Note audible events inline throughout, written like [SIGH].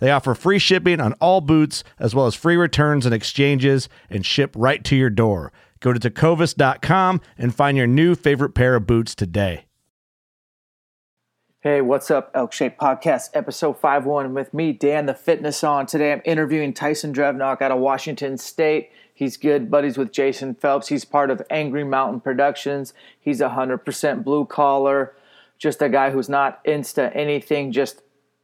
They offer free shipping on all boots, as well as free returns and exchanges, and ship right to your door. Go to tecovas.com and find your new favorite pair of boots today. Hey, what's up? Elk Shape Podcast, episode 51 with me, Dan the Fitness Man. Today I'm interviewing Tyson Drevnock out of Washington State. He's good buddies with Jason Phelps. He's part of Angry Mountain Productions. He's 100% blue collar, just a guy who's not insta anything, just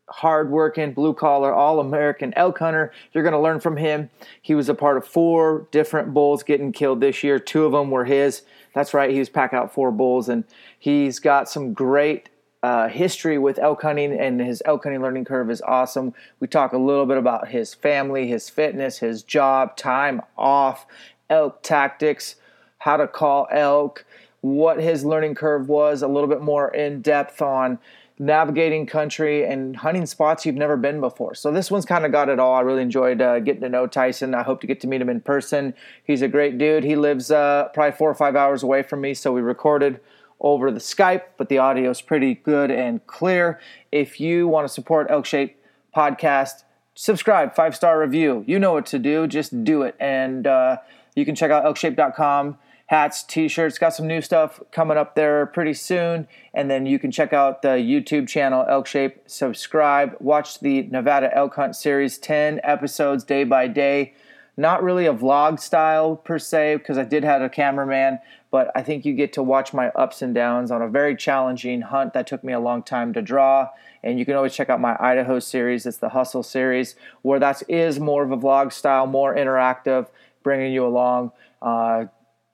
hardworking, blue collar, all American elk hunter. You're going to learn from him. He was a part of four different bulls getting killed this year. Two of them were his. That's right, he was pack out four bulls, and he's got some great uh, history with elk hunting, and his elk hunting learning curve is awesome. We talk a little bit about his family, his fitness, his job, time off, elk tactics, how to call elk, what his learning curve was, a little bit more in depth on navigating country and hunting spots you've never been before. So this one's kind of got it all. I really enjoyed uh, getting to know Tyson. I hope to get to meet him in person. He's a great dude. He lives uh, probably four or five hours away from me, so we recorded over the Skype, but the audio is pretty good and clear. If you want to support Elk Shape Podcast, subscribe, five star review. You know what to do. Just do it. And uh, you can check out elkshape.com hats, t-shirts. Got some new stuff coming up there pretty soon. And then you can check out the YouTube channel Elk Shape. Subscribe. Watch the Nevada Elk Hunt series, 10 episodes day by day. Not really a vlog style per se, because I did have a cameraman, but I think you get to watch my ups and downs on a very challenging hunt that took me a long time to draw. And you can always check out my Idaho series. It's the Hustle series, where that is more of a vlog style, more interactive, bringing you along. Uh,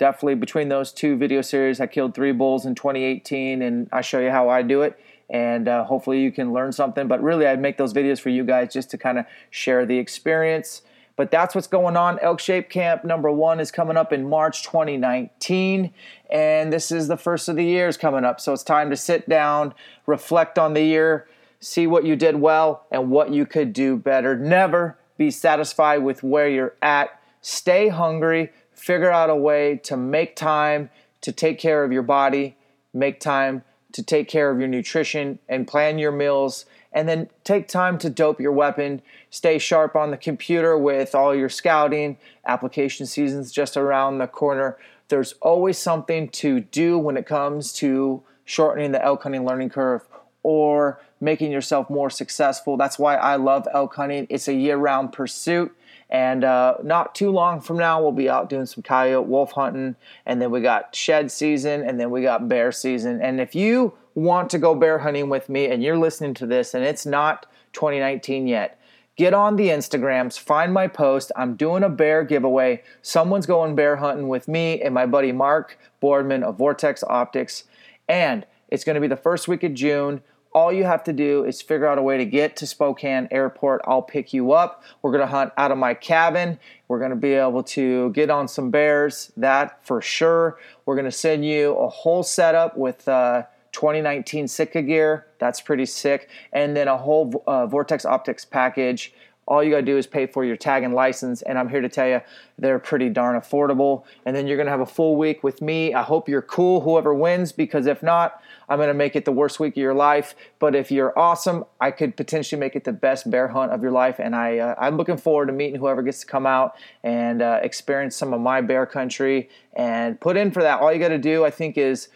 definitely between those two video series, I killed three bulls in 2018, and I show you how I do it. And uh, hopefully you can learn something. But really, I'd make those videos for you guys just to kind of share the experience. But that's what's going on. Elk Shape Camp number one is coming up in March 2019. And this is the first of the years coming up. So it's time to sit down, reflect on the year, see what you did well and what you could do better. Never be satisfied with where you're at. Stay hungry figure out a way to make time to take care of your body, make time to take care of your nutrition and plan your meals, and then take time to dope your weapon. Stay sharp on the computer with all your scouting. Application season's just around the corner. There's always something to do when it comes to shortening the elk hunting learning curve or making yourself more successful. That's why I love elk hunting. It's a year round pursuit. And uh, not too long from now, we'll be out doing some coyote wolf hunting. And then we got shed season, and then we got bear season. And if you want to go bear hunting with me and you're listening to this and it's not 2019 yet, get on the Instagrams, find my post. I'm doing a bear giveaway. Someone's going bear hunting with me and my buddy Mark Boardman of Vortex Optics. And it's going to be the first week of June all you have to do is figure out a way to get to Spokane Airport. I'll pick you up. We're going to hunt out of my cabin. We're going to be able to get on some bears, that for sure. We're going to send you a whole setup with uh, 2019 Sitka gear. That's pretty sick. And then a whole uh, Vortex Optics package All you got to do is pay for your tag and license. And I'm here to tell you, they're pretty darn affordable. And then you're going to have a full week with me. I hope you're cool, whoever wins, because if not, I'm going to make it the worst week of your life. But if you're awesome, I could potentially make it the best bear hunt of your life. And I, uh, I'm looking forward to meeting whoever gets to come out and uh, experience some of my bear country and put in for that. All you got to do, I think, is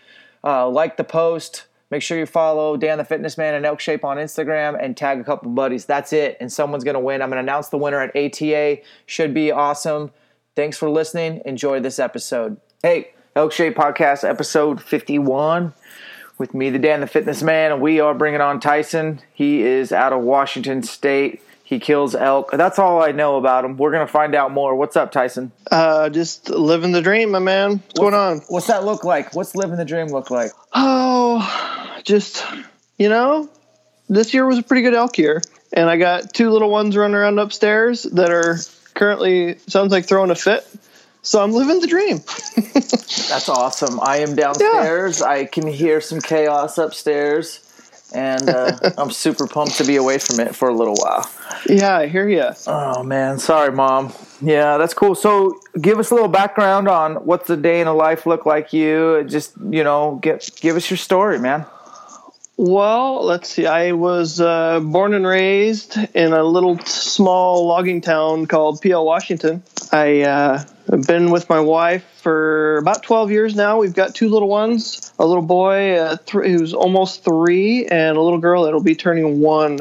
uh, like the post. Make sure you follow Dan the Fitness Man and Elk Shape on Instagram and tag a couple buddies. That's it. And someone's going to win. I'm going to announce the winner at ATA. Should be awesome. Thanks for listening. Enjoy this episode. Hey, Elk Shape Podcast, episode 51 with me, the Dan the Fitness Man, and we are bringing on Tyson. He is out of Washington State. He kills elk. That's all I know about him. We're gonna find out more. What's up, Tyson? Uh, just living the dream, my man. What's, what's going on? What's that look like? What's living the dream look like? Oh, just you know, this year was a pretty good elk year, and I got two little ones running around upstairs that are currently sounds like throwing a fit. So I'm living the dream. [LAUGHS] That's awesome. I am downstairs. Yeah. I can hear some chaos upstairs, and uh, [LAUGHS] I'm super pumped to be away from it for a little while. Yeah, I hear you. Oh man, sorry, mom. Yeah, that's cool. So, give us a little background on what's the day in a life look like. You just, you know, get give us your story, man. Well, let's see. I was uh, born and raised in a little small logging town called Pe Ell Washington. I uh, I've been with my wife for about 12 years now. We've got two little ones a little boy uh, th- who's almost three, and a little girl that'll be turning one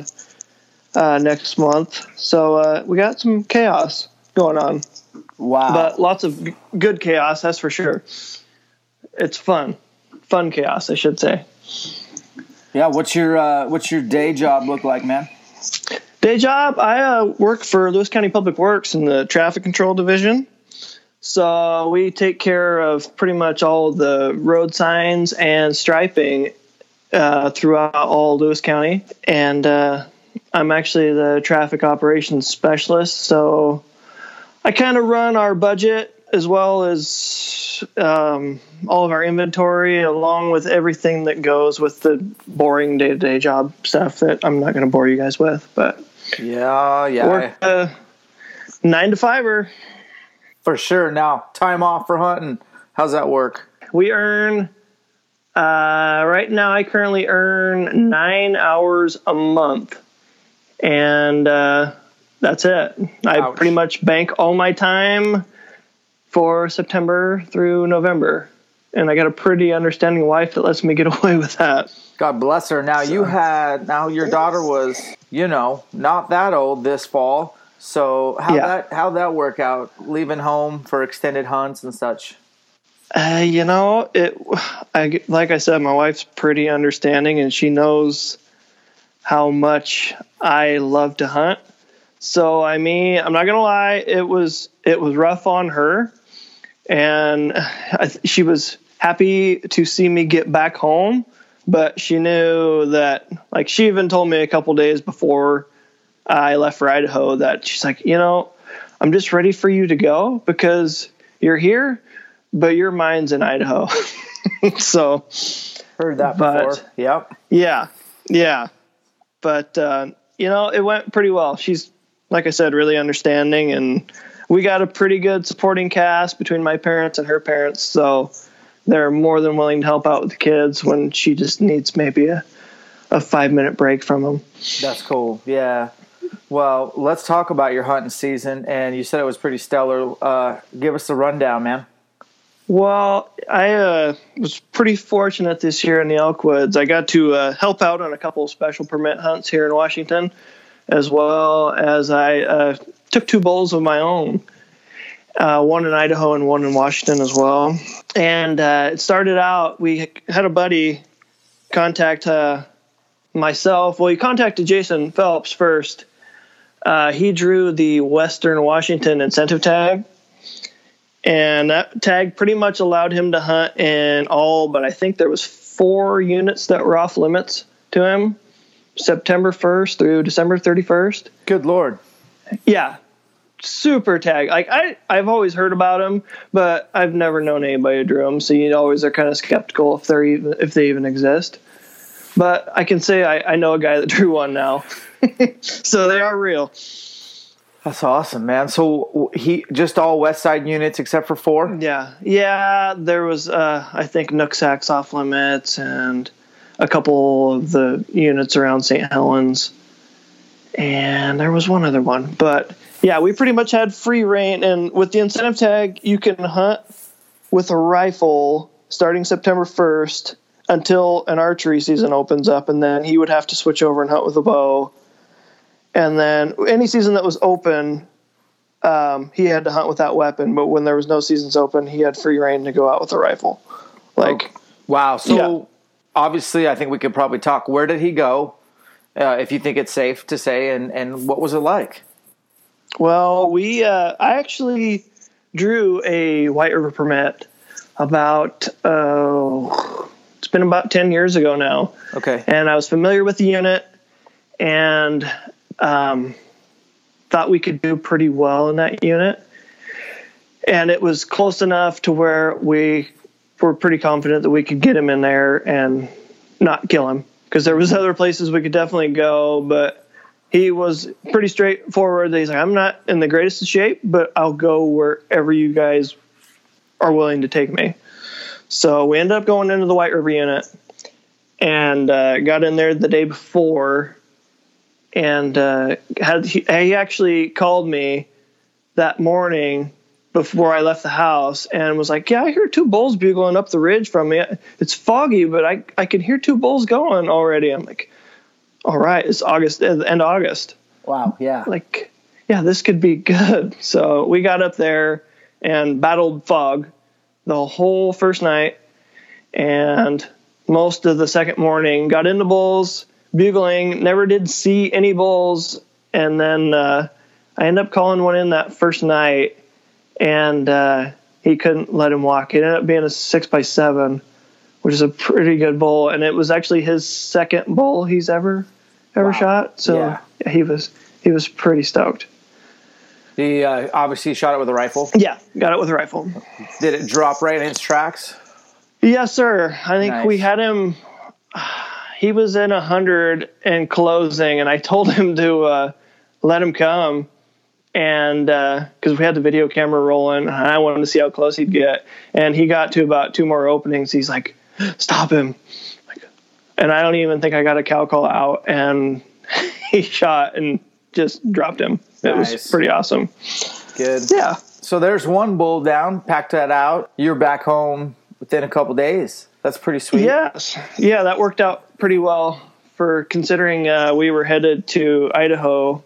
uh, next month. So uh, we got some chaos going on. Wow. But lots of g- good chaos, that's for sure. It's fun. Fun chaos, I should say. Yeah, what's your uh, what's your day job look like, man? Day job, I uh, work for Lewis County Public Works in the traffic control division. So we take care of pretty much all the road signs and striping uh, throughout all Lewis County. And uh, I'm actually the traffic operations specialist. So I kind of run our budget as well as um, all of our inventory, along with everything that goes with the boring day to day job stuff that I'm not going to bore you guys with. But yeah, yeah. Work, uh, nine to fiver. For sure. Now, time off for hunting. How's that work? We earn, uh, right now, I currently earn nine hours a month. And uh, that's it. I Ouch. pretty much bank all my time for September through November. And I got a pretty understanding wife that lets me get [LAUGHS] away with that. God bless her. Now, so. you had, now your daughter was, you know, not that old this fall so how yeah. that how that work out? Leaving home for extended hunts and such. Uh, you know, it. I like I said, my wife's pretty understanding, and she knows how much I love to hunt. So I mean, I'm not gonna lie, it was it was rough on her, and I, she was happy to see me get back home, but she knew that like she even told me a couple days before I left for Idaho that she's like, you know, I'm just ready for you to go because you're here, but your mind's in Idaho. [LAUGHS] so heard that but, before. Yep. Yeah. Yeah. But uh, you know, it went pretty well. She's like I said, really understanding and we got a pretty good supporting cast between my parents and her parents, so they're more than willing to help out with the kids when she just needs maybe a a five minute break from them. That's cool. Yeah. Well, let's talk about your hunting season. And you said it was pretty stellar. Uh, give us a rundown, man. Well, I uh, was pretty fortunate this year in the elk woods. I got to uh, help out on a couple of special permit hunts here in Washington, as well as I uh, took two bulls of my own, uh, one in Idaho and one in Washington as well. And uh, it started out, we had a buddy contact uh, myself. Well, he contacted Jason Phelps first he drew the Western Washington incentive tag, and that tag pretty much allowed him to hunt in all, but I think there was four units that were off limits to him, September 1st through December 31st. Good lord. Yeah, super tag. Like I, I've always heard about them, but I've never known anybody who drew them. So you always are kind of skeptical if they're even if they even exist. But I can say I, I know a guy that [LAUGHS] drew one now. [LAUGHS] so they are real. That's awesome, man. So he just all West Side units except for four. Yeah, yeah. There was, uh, I think, Nooksack's off limits and a couple of the units around St. Helens, and there was one other one. But yeah, we pretty much had free reign, and with the incentive tag, you can hunt with a rifle starting September first until an archery season opens up, and then he would have to switch over and hunt with a bow and then any season that was open, um, he had to hunt with that weapon. But when there was no seasons open, he had free reign to go out with a rifle. Like, okay. wow. So yeah. obviously, I think we could probably talk. Where did he go? Uh, if you think it's safe to say, and and what was it like? Well, we uh, I actually drew a White River permit about uh, it's been about ten years ago now. Okay, and I was familiar with the unit, and um, thought we could do pretty well in that unit. And it was close enough to where we were pretty confident that we could get him in there and not kill him. Because there was other places we could definitely go, but he was pretty straightforward. He's like, I'm not in the greatest of shape, but I'll go wherever you guys are willing to take me. So we ended up going into the White River unit and uh, got in there the day before and uh, had he, he actually called me that morning before I left the house and was like, "Yeah, I hear two bulls bugling up the ridge from me. It's foggy, but I I can hear two bulls going already." I'm like, "All right, it's August, end of August." Wow, yeah. Like, yeah, this could be [LAUGHS] good. So we got up there and battled fog the whole first night and most of the second morning. Got into bulls bugling, never did see any bulls, and then uh, I ended up calling one in that first night, and uh, he couldn't let him walk. It ended up being a six by seven, which is a pretty good bull, and it was actually his second bull he's ever ever wow. shot. So yeah. he was he was pretty stoked. He uh, obviously shot it with a rifle. Yeah, got it with a rifle. Did it drop right in its tracks? Yes, sir. I think nice. we had him he was in a hundred and closing, and I told him to uh, let him come, and because uh, we had the video camera rolling, and I wanted to see how close he'd get, and he got to about two more openings. He's like, "Stop him!" And I don't even think I got a cow call out, and [LAUGHS] he shot and just dropped him. It nice. was pretty awesome. Good. Yeah. So there's one bull down. Packed that out. You're back home within a couple days. That's pretty sweet. Yes. Yeah, that worked out pretty well for considering uh, we were headed to Idaho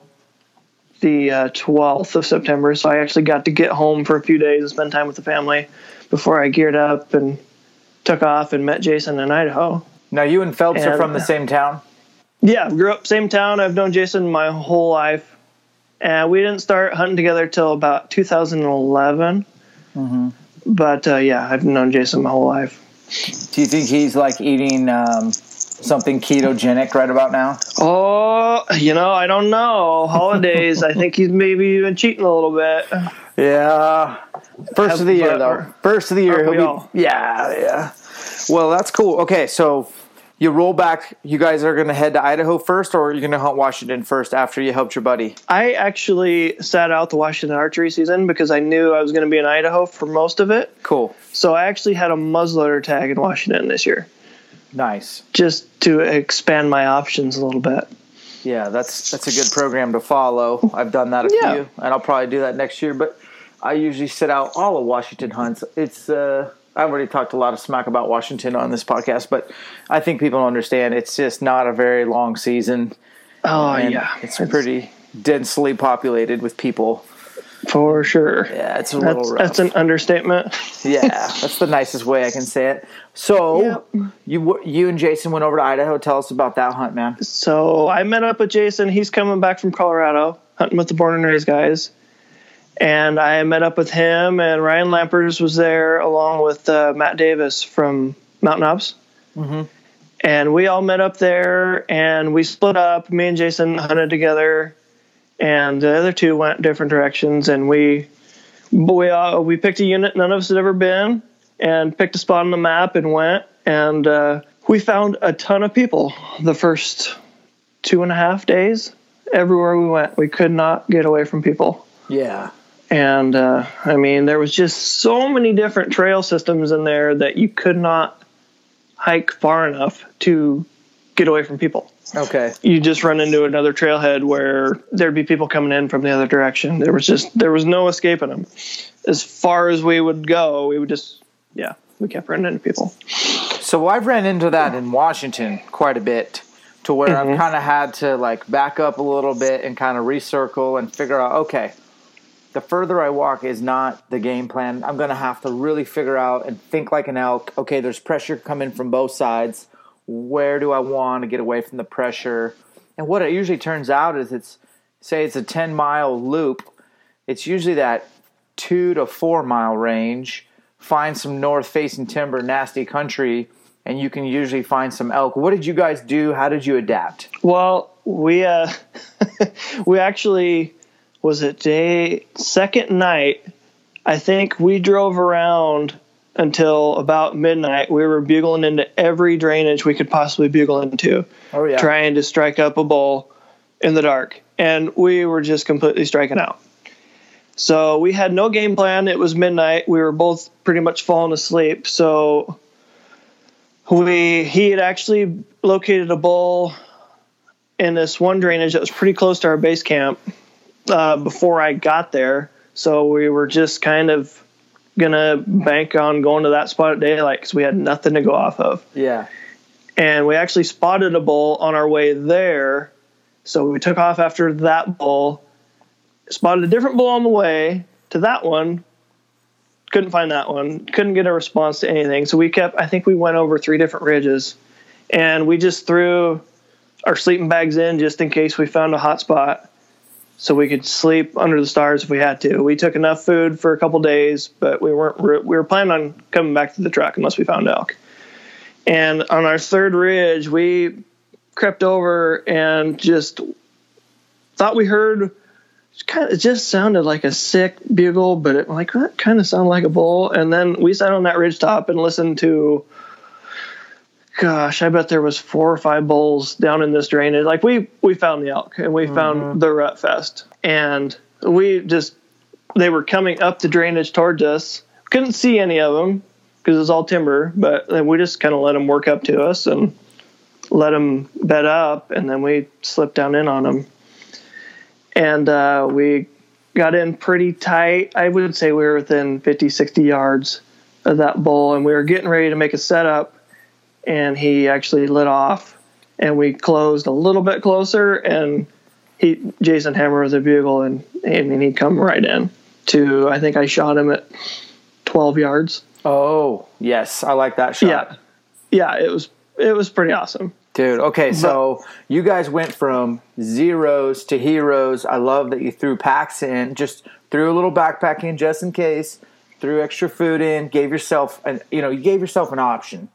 the uh, 12th of September. So I actually got to get home for a few days and spend time with the family before I geared up and took off and met Jason in Idaho. Now, you and Phelps and, are from the same town? Yeah, grew up same town. I've known Jason my whole life. And we didn't start hunting together till about 2011. Mm-hmm. But uh, yeah, I've known Jason my whole life. Do you think he's like eating um, something ketogenic right about now? Oh, you know, I don't know. Holidays, I think he's maybe even cheating a little bit. Yeah. First Have, of the year, though. First of the year, he'll be. Yeah, yeah. Well, that's cool. Okay, so you roll back. You guys are going to head to Idaho first, or are you're going to hunt Washington first after you helped your buddy? I actually sat out the Washington archery season because I knew I was going to be in Idaho for most of it. Cool. So I actually had a muzzleloader tag in Washington this year. Nice. Just to expand my options a little bit. Yeah, that's that's a good program to follow. I've done that a yeah. few, and I'll probably do that next year. But I usually sit out all of Washington hunts. It's uh, I've already talked a lot of smack about Washington on this podcast, but I think people understand it's just not a very long season. Oh yeah, it's, it's, pretty densely populated with people. For sure. Yeah, it's a that's, little rough. That's an understatement. yeah, that's the nicest way I can say it. So yep. you you and Jason went over to Idaho. Tell us about that hunt, man. So I met up with Jason. He's coming back from Colorado, hunting with the Born and Raised guys and I met up with him and Ryan Lampers was there along with uh, Matt Davis from Mountain Ops. Mm-hmm. And we all met up there and we split up. Me and Jason hunted together, and the other two went different directions. And we we uh, we picked a unit none of us had ever been, and picked a spot on the map and went. And uh, we found a ton of people the first two and a half days everywhere we went. We could not get away from people. Yeah. And uh, I mean, there was just so many different trail systems in there that you could not hike far enough to get away from people. Okay. You just run into another trailhead where there'd be people coming in from the other direction. There was just there was no escaping them. As far as we would go, we would just yeah, we kept running into people. So I've ran into that in Washington quite a bit, to where I've kind of had to like back up a little bit and kind of recircle and figure out okay, the further I walk is not the game plan. I'm gonna have to really figure out and think like an elk. Okay, there's pressure coming from both sides. Where do I want to get away from the pressure? And what it usually turns out is it's say it's a 10 mile loop. It's usually that two to four mile range. Find some north facing timber, nasty country, and you can usually find some elk. What did you guys do? How did you adapt? Well, we uh, [LAUGHS] we actually was it day second night. I think we drove around until about midnight. We were bugling into every drainage we could possibly bugle into, Oh yeah. trying to strike up a bull in the dark, and we were just completely striking out. So we had no game plan. It was midnight. We were both pretty much falling asleep. So we he had actually located a bull in this one drainage that was pretty close to our base camp uh, before I got there. So we were just kind of gonna bank on going to that spot at daylight because we had nothing to go off of. Yeah. And we actually spotted a bull on our way there. So we took off after that bull, spotted a different bull on the way to that one. Couldn't find that one. Couldn't get a response to anything. So we kept, I think we went over three different ridges and we just threw our sleeping bags in just in case we found a hot spot so we could sleep under the stars if we had to. We took enough food for a couple days, but we weren't, we were planning on coming back to the truck unless we found elk. And on our third ridge, we crept over and just thought we heard kind it just sounded like a sick bugle, but it like that kind of sounded like a bull. And then we sat on that ridge top and listened to gosh, I bet there was four or five bulls down in this drainage. Like we we found the elk and we found the rut fest. And we just they were coming up the drainage towards us. Couldn't see any of them because it was all timber, but we just kind of let them work up to us and let them bed up, and then we slipped down in on them. And uh, we got in pretty tight. I would say we were within 50, 60 yards of that bull, and we were getting ready to make a setup, and he actually lit off, and we closed a little bit closer, and he Jason Hammer with a bugle, and and he'd come right in to. I think I shot him at 12 yards. Oh, yes. I like that shot. Yeah, yeah, it was it was pretty awesome. Dude, okay, so you guys went from zeros to heroes. I love that you threw packs in, just threw a little backpack in just in case, threw extra food in, gave yourself an you know, you gave yourself an option,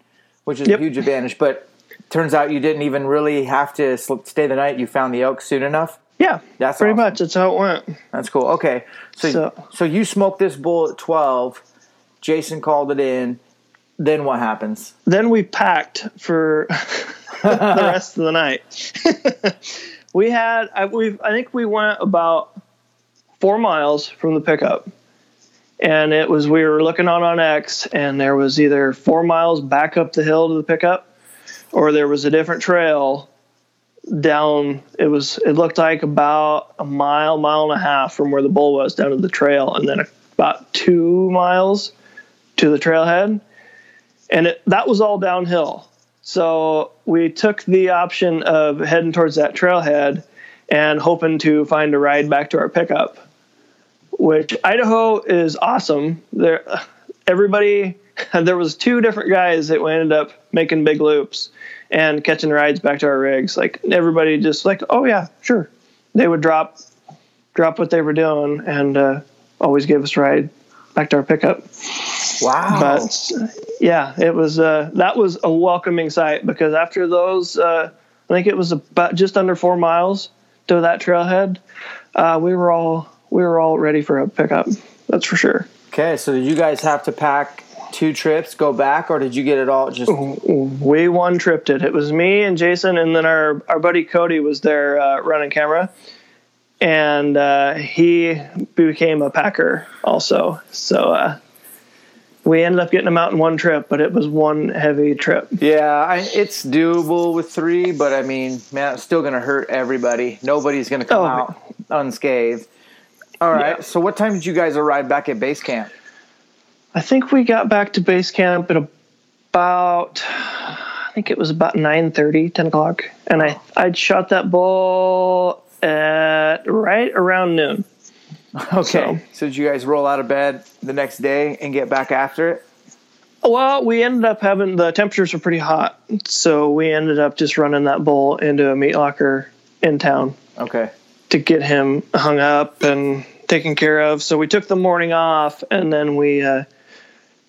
which is Yep. a huge advantage. But turns out you didn't even really have to stay the night. You found the elk soon enough. Yeah, That's pretty awesome. much that's how it went. That's cool. Okay, so so, So- you smoked this bull at twelve. Jason called it in. Then what happens? then we packed for [LAUGHS] the rest of the night. [LAUGHS] we had I, we I think we went about four miles from the pickup, and it was we were looking on on X, and there was either four miles back up the hill to the pickup, or there was a different trail down. It was it looked like about a mile, mile and a half from where the bull was down to the trail, and then about two miles to the trailhead and it, that was all downhill. So we took the option of heading towards that trailhead and hoping to find a ride back to our pickup, which Idaho is awesome. There, everybody, [LAUGHS] there was two different guys that ended up making big loops and catching rides back to our rigs. Like everybody just like, oh yeah, sure. They would drop, drop what they were doing and uh, always give us a ride back to our pickup Wow. but yeah, it was uh, that was a welcoming sight because after those, uh, I think it was about just under four miles to that trailhead. Uh, we were all we were all ready for a pickup. That's for sure. Okay, so did you guys have to pack two trips go back, or did you get it all just? We one tripped it. It was me and Jason, and then our our buddy Cody was there uh, running camera, and uh, he became a packer also. So uh, we ended up getting them out in one trip, but it was one heavy trip. Yeah, I, it's doable with three, but I mean, man, it's still going to hurt everybody. Nobody's going to come Oh, out unscathed. All right. Yeah. So, what time did you guys arrive back at base camp? I think we got back to base camp at about I think it was about 9:30, 10 o'clock, and I I'd shot that bull at right around noon. [LAUGHS] Okay. So- So, did you guys roll out of bed the next day and get back after it? Well, we ended up having the temperatures were pretty hot, so we ended up just running that bull into a meat locker in town Okay. to get him hung up and taken care of. So we took the morning off, and then we uh,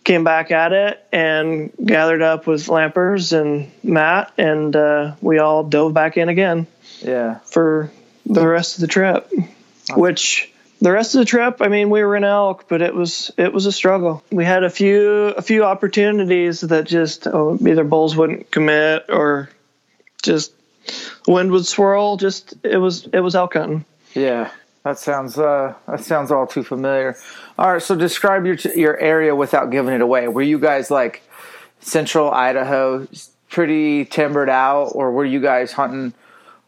came back at it and gathered up with Lampers and Matt, and uh, we all dove back in again Yeah. for the rest of the trip. Which the rest of the trip, I mean, we were in elk, but it was it was a struggle. We had a few a few opportunities that just oh, either bulls wouldn't commit or just wind would swirl. Just it was it was elk hunting. Yeah. That sounds uh, that sounds all too familiar. All right, so describe your your area without giving it away. Were you guys like central Idaho, pretty timbered out, or were you guys hunting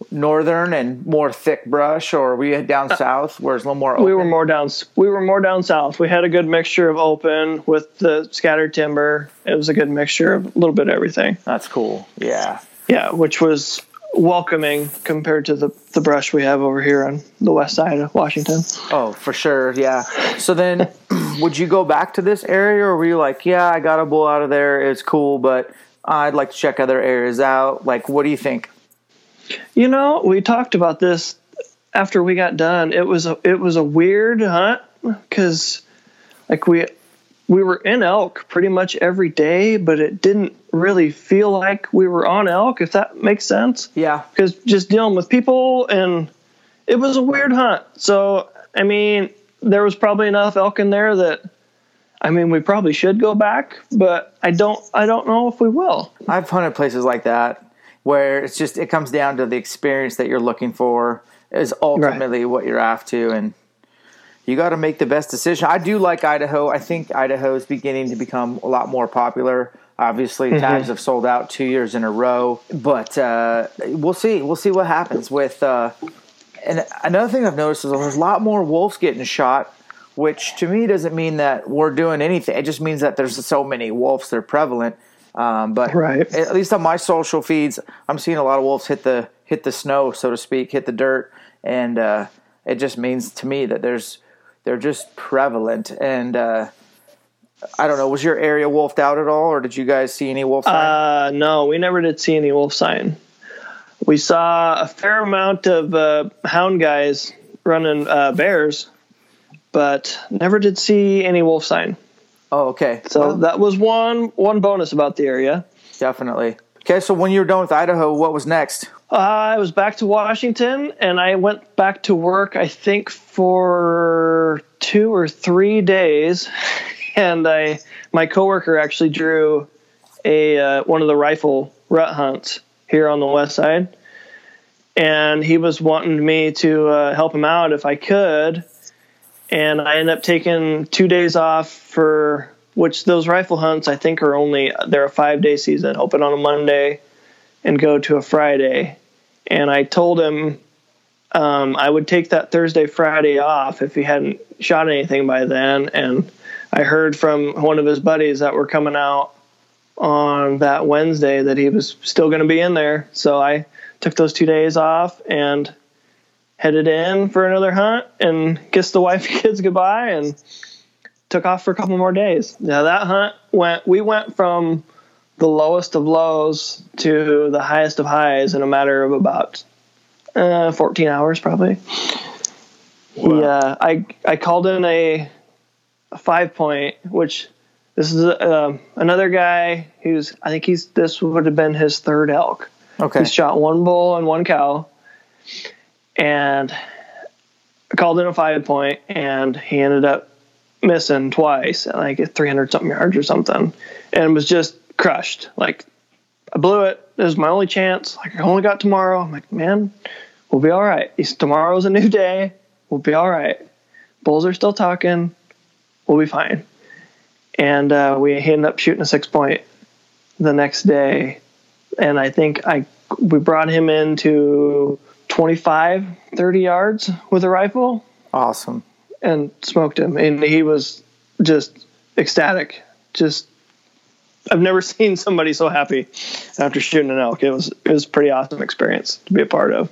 northern and more thick brush, or were you down south where it's a little more? Open? We were more down we were more down south. We had a good mixture of open with the scattered timber. It was a good mixture of a little bit of everything. That's cool. Yeah. Yeah, which was welcoming compared to the, the brush we have over here on the west side of Washington. Oh, for sure. Yeah. So then, [CLEARS THROAT] would you go back to this area, or were you like, yeah, I got a bull out of there. It's cool, but uh, I'd like to check other areas out. Like, what do you think? You know, we talked about this after we got done. It was a it was a weird hunt because like we we were in elk pretty much every day, but it didn't really feel like we were on elk. If that makes sense. Yeah. because just dealing with people and it was a weird hunt. So I mean, there was probably enough elk in there that I mean, we probably should go back, but I don't I don't know if we will. I've hunted places like that where it's just it comes down to the experience that you're looking for is ultimately what you're after, and you got to make the best decision. I do like Idaho. I think Idaho is beginning to become a lot more popular. Obviously, tags have sold out two years in a row, but uh, we'll see. We'll see what happens with. Uh, and another thing I've noticed is there's a lot more wolves getting shot, which to me doesn't mean that we're doing anything. It just means that there's so many wolves they're prevalent. Um, but Right. at least on my social feeds, I'm seeing a lot of wolves hit the hit the snow, so to speak, hit the dirt, and uh, it just means to me that there's they're just prevalent. And uh, I don't know, was your area wolfed out at all, or did you guys see any wolf sign? Uh, no, we never did see any wolf sign. We saw a fair amount of uh, hound guys running uh, bears, but never did see any wolf sign. oh, okay. So Well, that was one one bonus about the area. definitely. Okay, so when you were done with Idaho, what was next? Uh, I was back to Washington, and I went back to work. I think for two or three days, [LAUGHS] and I my coworker actually drew a uh, one of the rifle rut hunts here on the west side, and he was wanting me to uh, help him out if I could, and I ended up taking two days off for which those rifle hunts I think are only they're a five day season, open on a Monday and go to a Friday. And I told him um, I would take that Thursday, Friday off if he hadn't shot anything by then. And I heard from one of his buddies that were coming out on that Wednesday that he was still going to be in there. So I took those two days off and headed in for another hunt and kissed the wife [LAUGHS] and kids goodbye and took off for a couple more days. Now that hunt went, we went from the lowest of lows to the highest of highs in a matter of about uh, 14 hours, probably. Yeah, I I called in a, a five point, which this is uh, another guy who's I think he's this would have been his third elk. Okay. He's shot one bull and one cow, and I called in a five point, and he ended up missing twice, like at 300 something yards or something, and it was just crushed. Like I blew it. It was my only chance. Like I only got tomorrow. I'm like, man, we'll be all right. Tomorrow's a new day. We'll be all right. Bulls are still talking. We'll be fine. And uh, we ended up shooting a six point the next day, and I think I we brought him into 25, 30 yards with a rifle. Awesome. And smoked him, and he was just ecstatic. Just I've never [LAUGHS] seen somebody so happy after shooting an elk. It was it was pretty awesome experience to be a part of.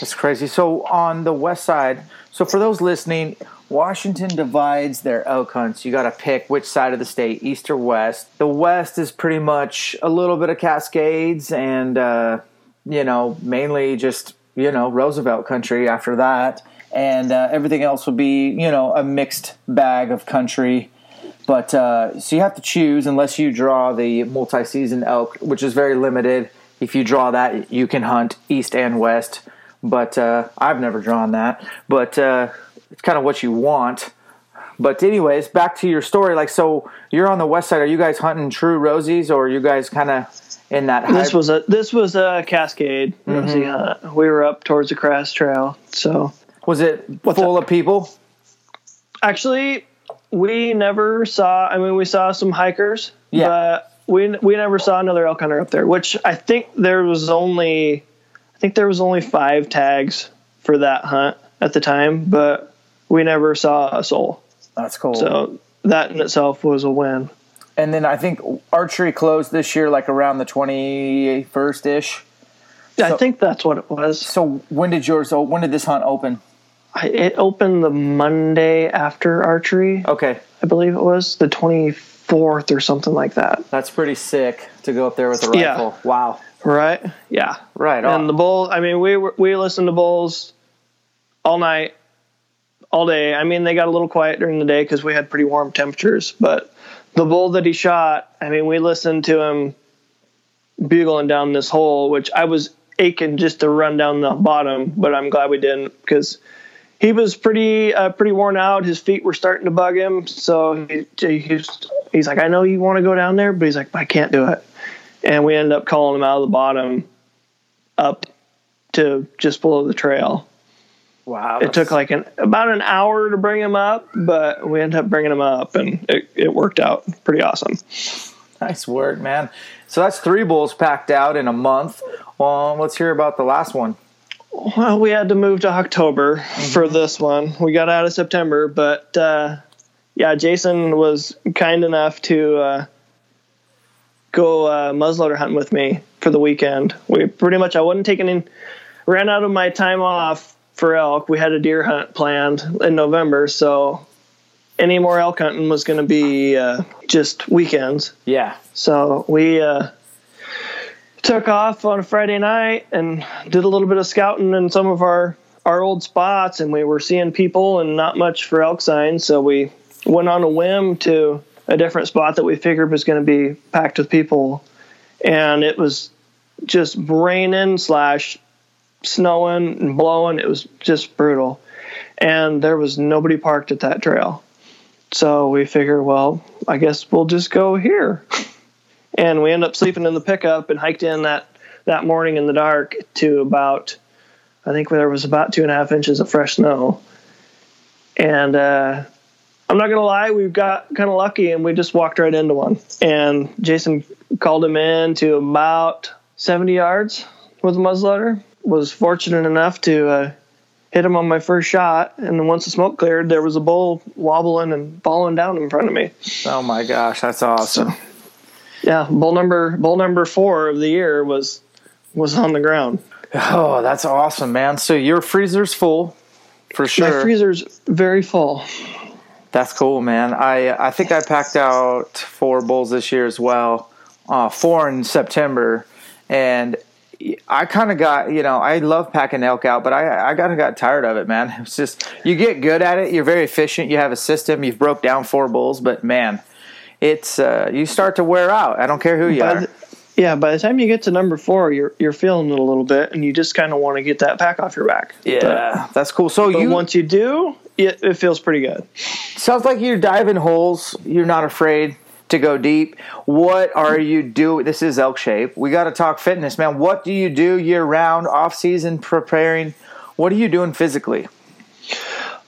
That's crazy. So on the west side, so for those listening, Washington divides their elk hunts. You got to pick which side of the state, east or west. The west is pretty much a little bit of Cascades and, uh, you know, mainly just, you know, Roosevelt country after that. And uh, everything else would be, you know, a mixed bag of country. But uh, so you have to choose unless you draw the multi season elk, which is very limited. If you draw that, you can hunt east and west. But uh, I've never drawn that. But uh, it's kind of what you want. But anyways, back to your story. Like, so you're on the west side. Are you guys hunting true rosies, or are you guys kind of in that? This was a this was a Cascade rosie Mm-hmm. hunt. We were up towards the Crest Trail. So was it full of people? actually, we never saw. I mean, we saw some hikers. Yeah. But we we never saw another elk hunter up there. Which I think there was only, I think there was only five tags for that hunt at the time, but we never saw a soul. That's cool. So that in itself was a win. and then I think archery closed this year, like around the twenty first ish. I think that's what it was. So when did yours? Oh, when did this hunt open? I, it opened the Monday after archery. Okay, I believe it was the 24th or something like that. that's pretty sick to go up there with a rifle. Yeah. Wow. Right? Yeah. Right on. And the bull. I mean, we were, we listened to bulls all night, all day. I mean, they got a little quiet during the day because we had pretty warm temperatures. But the bull that he shot, I mean, we listened to him bugling down this hole, which I was aching just to run down the bottom, but I'm glad we didn't because he was pretty uh, pretty worn out. His feet were starting to bug him, so he, he's he's like, I know you want to go down there, but he's like, I can't do it. And we ended up calling him out of the bottom up to just below the trail. wow. It took like an about an hour to bring him up, but we ended up bringing him up, and it, it worked out pretty awesome. nice work, man. So that's three bulls packed out in a month. Um, let's hear about the last one. Well, we had to move to October for this one. We got out of September, but uh, yeah, Jason was kind enough to uh, go uh, muzzleloader hunting with me for the weekend. We pretty much I wasn't taking in, ran out of my time off for elk. We had a deer hunt planned in November, so any more elk hunting was going to be uh, just weekends. Yeah. So we uh, took off on a Friday night and did a little bit of scouting in some of our our old spots, and we were seeing people and not much for elk signs. So we went on a whim to a different spot that we figured was going to be packed with people, and it was just raining slash snowing and blowing. It was just brutal, and there was nobody parked at that trail. So we figured, well, I guess we'll just go here [LAUGHS] and we ended up sleeping in the pickup and hiked in that that morning in the dark to about I think there was about two and a half inches of fresh snow. And uh, I'm not gonna lie, we got kind of lucky and we just walked right into one. And Jason called him in to about 70 yards with a muzzleloader. Was fortunate enough to uh, hit him on my first shot, and then once the smoke cleared, there was a bull wobbling and falling down in front of me. Oh my gosh, that's awesome. Yeah, bull number bull number four of the year was was on the ground. Oh, that's awesome, man. So your freezer's full for sure. My freezer's very full. That's cool, man. I I think I packed out four bulls this year as well. Uh, four in September, and I kind of got you know I love packing elk out, but I I kind of got tired of it, man. It's just you get good at it. You're very efficient. You have a system. You've broke down four bulls, but man, it's uh, you start to wear out. I don't care who you By are. the, yeah, by the time you get to number four, you're you're feeling it a little bit, and you just kind of want to get that pack off your back. yeah, that's cool. So But you once you do, it, it feels pretty good. Sounds like you're diving holes. You're not afraid to go deep. What are you doing? This is Elk Shape. We got to talk fitness, man. What do you do year round, off season, preparing? What are you doing physically?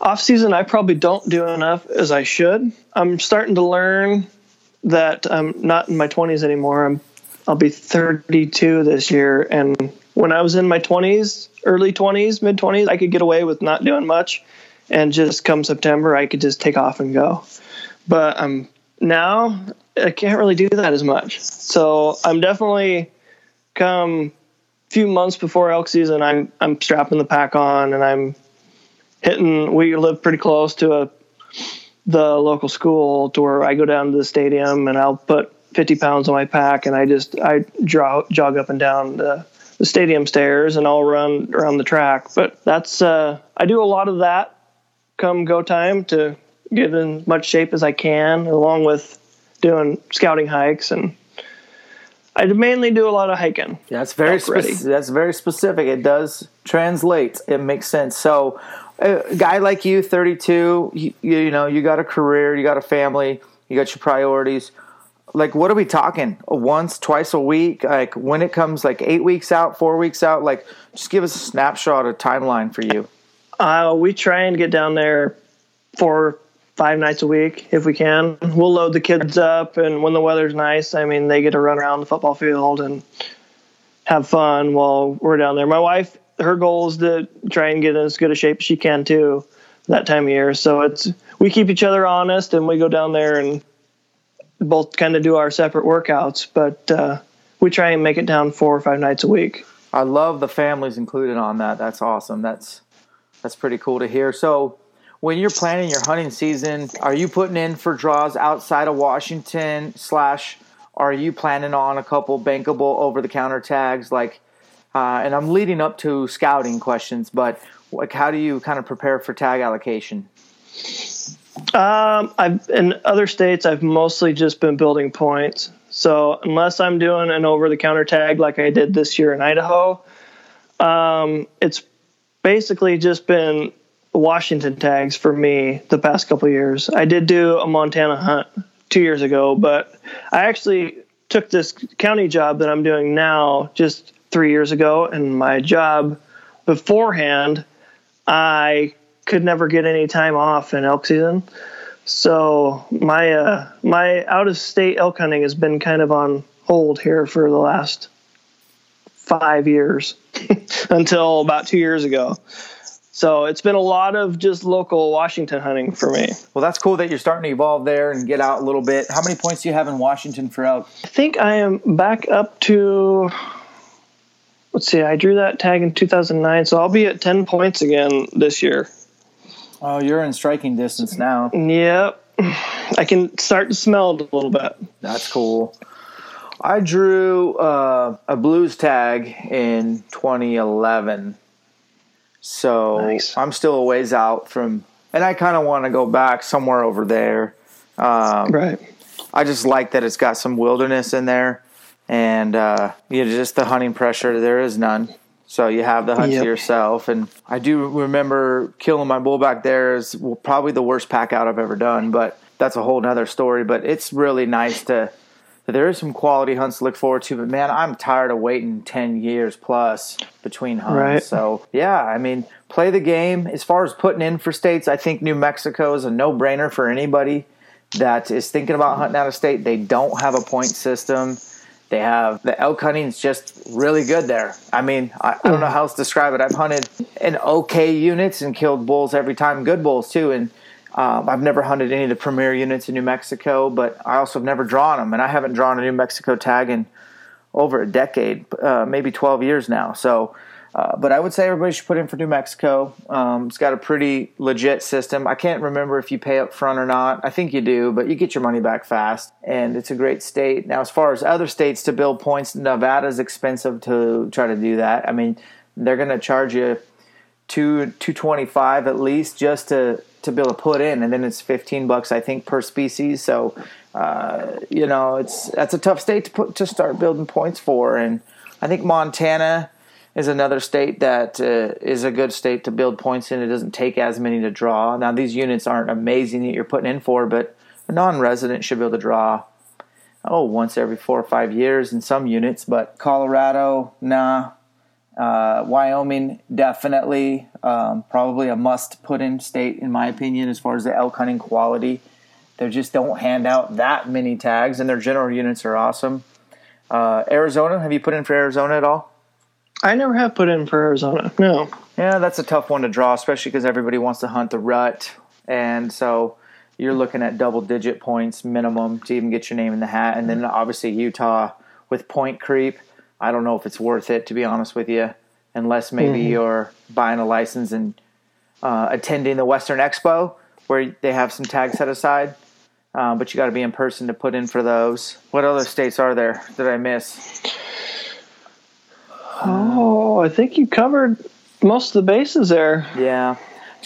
Off season, I probably don't do enough as I should. I'm starting to learn that I'm not in my 20s anymore. I'm I'll be 32 this year, and when I was in my 20s, early 20s, mid 20s, I could get away with not doing much, and just come September, I could just take off and go. But I'm now I can't really do that as much. So I'm definitely come a few months before elk season. I'm I'm strapping the pack on and I'm hitting. We live pretty close to a the local school to where I go down to the stadium and I'll put 50 pounds on my pack and I just I draw, jog up and down the, the stadium stairs and I'll run around the track. But that's uh, I do a lot of that come go time to get in as much shape as I can, along with doing scouting hikes and. I mainly do a lot of hiking. That's very speci- that's very specific. It does translate. It makes sense. So, a guy like you, 32, you, you know, you got a career, you got a family, you got your priorities. Like what are we talking? Once twice a week? Like when it comes like eight weeks out four weeks out? Like just give us a snapshot a timeline for you. Uh, we try and get down there four five nights a week if we can. We'll load the kids up and when the weather's nice i mean they get to run around the football field and have fun while we're down there. My wife her goal is to try and get in as good a shape as she can too that time of year so it's we keep each other honest and we go down there and both kind of do our separate workouts, but uh, we try and make it down four or five nights a week. I love the families included on that. That's awesome. That's that's pretty cool to hear. So, when you're planning your hunting season, are you putting in for draws outside of Washington? Slash, are you planning on a couple bankable over the counter tags? Like, uh, and I'm leading up to scouting questions, but like, how do you kind of prepare for tag allocation? Um, I've in other states, I've mostly just been building points. So unless I'm doing an over-the-counter tag like I did this year in Idaho, um, it's basically just been Washington tags for me the past couple years. I did do a Montana hunt two years ago, but I actually took this county job that I'm doing now just three years ago, and my job beforehand, I could never get any time off in elk season. So my uh, my out of state elk hunting has been kind of on hold here for the last five years [LAUGHS] until about two years ago. So it's been a lot of just local Washington hunting for me. Well, that's cool that you're starting to evolve there and get out a little bit. How many points do you have in Washington for elk? I think I am back up to let's see, I drew that tag in 2009, so I'll be at 10 points again this year. Oh, you're in striking distance now. Yep. I can start to smell it a little bit. That's cool. I drew uh, a blues tag in 2011. So nice. I'm still a ways out from, and I kind of want to go back somewhere over there. Um, right. I just like that it's got some wilderness in there, and uh, you know, just the hunting pressure. There is none. So you have the hunt yep. to yourself. And I do remember killing my bull back there is probably the worst pack out I've ever done, but that's a whole nother story. But it's really nice to, there is some quality hunts to look forward to. But man, I'm tired of waiting 10 years plus between hunts. Right. So yeah, I mean, play the game. As far as putting in for states, I think New Mexico is a no brainer for anybody that is thinking about hunting out of state. They don't have a point system they have the elk hunting is just really good there. I mean, I, I, don't know how else to describe it. I've hunted in okay units and killed bulls every time, good bulls too. And um, I've never hunted any of the premier units in New Mexico, but I also have never drawn them. And I haven't drawn a New Mexico tag in over a decade, uh, maybe 12 years now. So uh, but I would say everybody should put in for New Mexico. Um, it's got a pretty legit system. I can't remember if you pay up front or not. I think you do, but you get your money back fast, and it's a great state. Now, as far as other states to build points, Nevada's expensive to try to do that. I mean, they're going to charge you two two twenty five at least just to to be able to put in, and then it's fifteen bucks I think per species. So, uh, you know, it's that's a tough state to put to start building points for, and I think Montana is another state that uh, is a good state to build points in. It doesn't take as many to draw. Now these units aren't amazing that you're putting in for, but a non-resident should be able to draw oh once every four or five years in some units. But Colorado, nah. Uh, Wyoming, definitely, um, probably a must put in state in my opinion as far as the elk hunting quality. They just don't hand out that many tags, and their general units are awesome. Uh, Arizona, have you put in for Arizona at all? I never have put in for Arizona. No. Yeah, that's a tough one to draw, especially because everybody wants to hunt the rut, and so you're looking at double digit points minimum to even get your name in the hat. And then obviously Utah with point creep. I don't know if it's worth it to be honest with you, unless maybe mm-hmm. you're buying a license and uh, attending the Western Expo where they have some tags set aside. Uh, but you got to be in person to put in for those. What other states are there that I miss? Oh, I think you covered most of the bases there. Yeah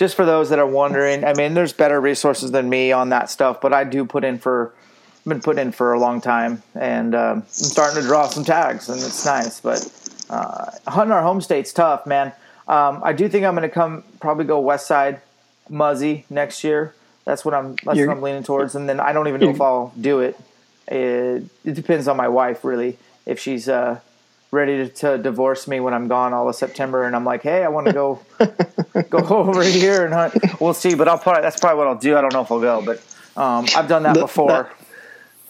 just for those that are wondering, I mean, there's better resources than me on that stuff, but I do put in for, I've been put in for a long time, and um, I'm starting to draw some tags, and it's nice. But uh, hunting our home state's tough, man. Um, I do think I'm going to come probably go west side Muzzy next year. That's what I'm. That's You're, what I'm leaning towards, and then I don't even know if I'll do it. It, it depends on my wife, really. If she's uh, ready to, to, divorce me when I'm gone all of September, and I'm like, hey, I want to go go [LAUGHS] over here and hunt. We'll see, but I'll probably that's probably what I'll do. I don't know if I'll go, but um, I've done that the, before. That,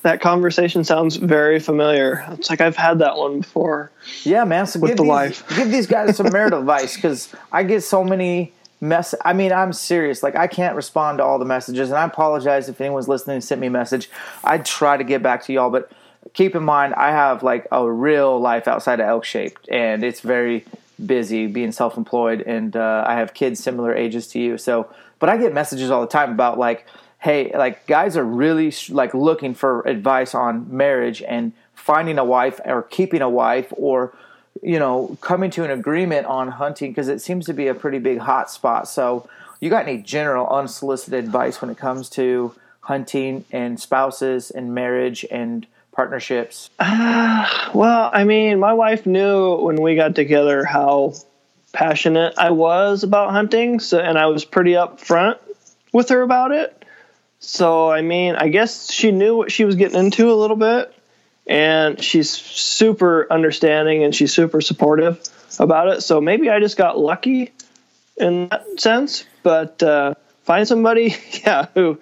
that, conversation sounds very familiar. It's like I've had that one before. Yeah, man. So with give the these, wife, give these guys some [LAUGHS] marital advice because I get so many mess. I mean, I'm serious. Like I can't respond to all the messages, and I apologize if anyone's listening and sent me a message. I try to get back to y'all, but keep in mind I have like a real life outside of elk shaped and it's very busy being self-employed and uh, I have kids similar ages to you. So but I get messages all the time about like hey like guys are really like looking for advice on marriage and finding a wife or keeping a wife or you know coming to an agreement on hunting because it seems to be a pretty big hot spot. So you got any general unsolicited advice when it comes to hunting and spouses and marriage and partnerships? Uh, [SIGHS] well, I mean, my wife knew when we got together how passionate I was about hunting, so and I was pretty upfront with her about it. So, I mean, I guess she knew what she was getting into a little bit, and she's super understanding and she's super supportive about it. So maybe I just got lucky in that sense, but uh, find somebody, [LAUGHS] yeah, who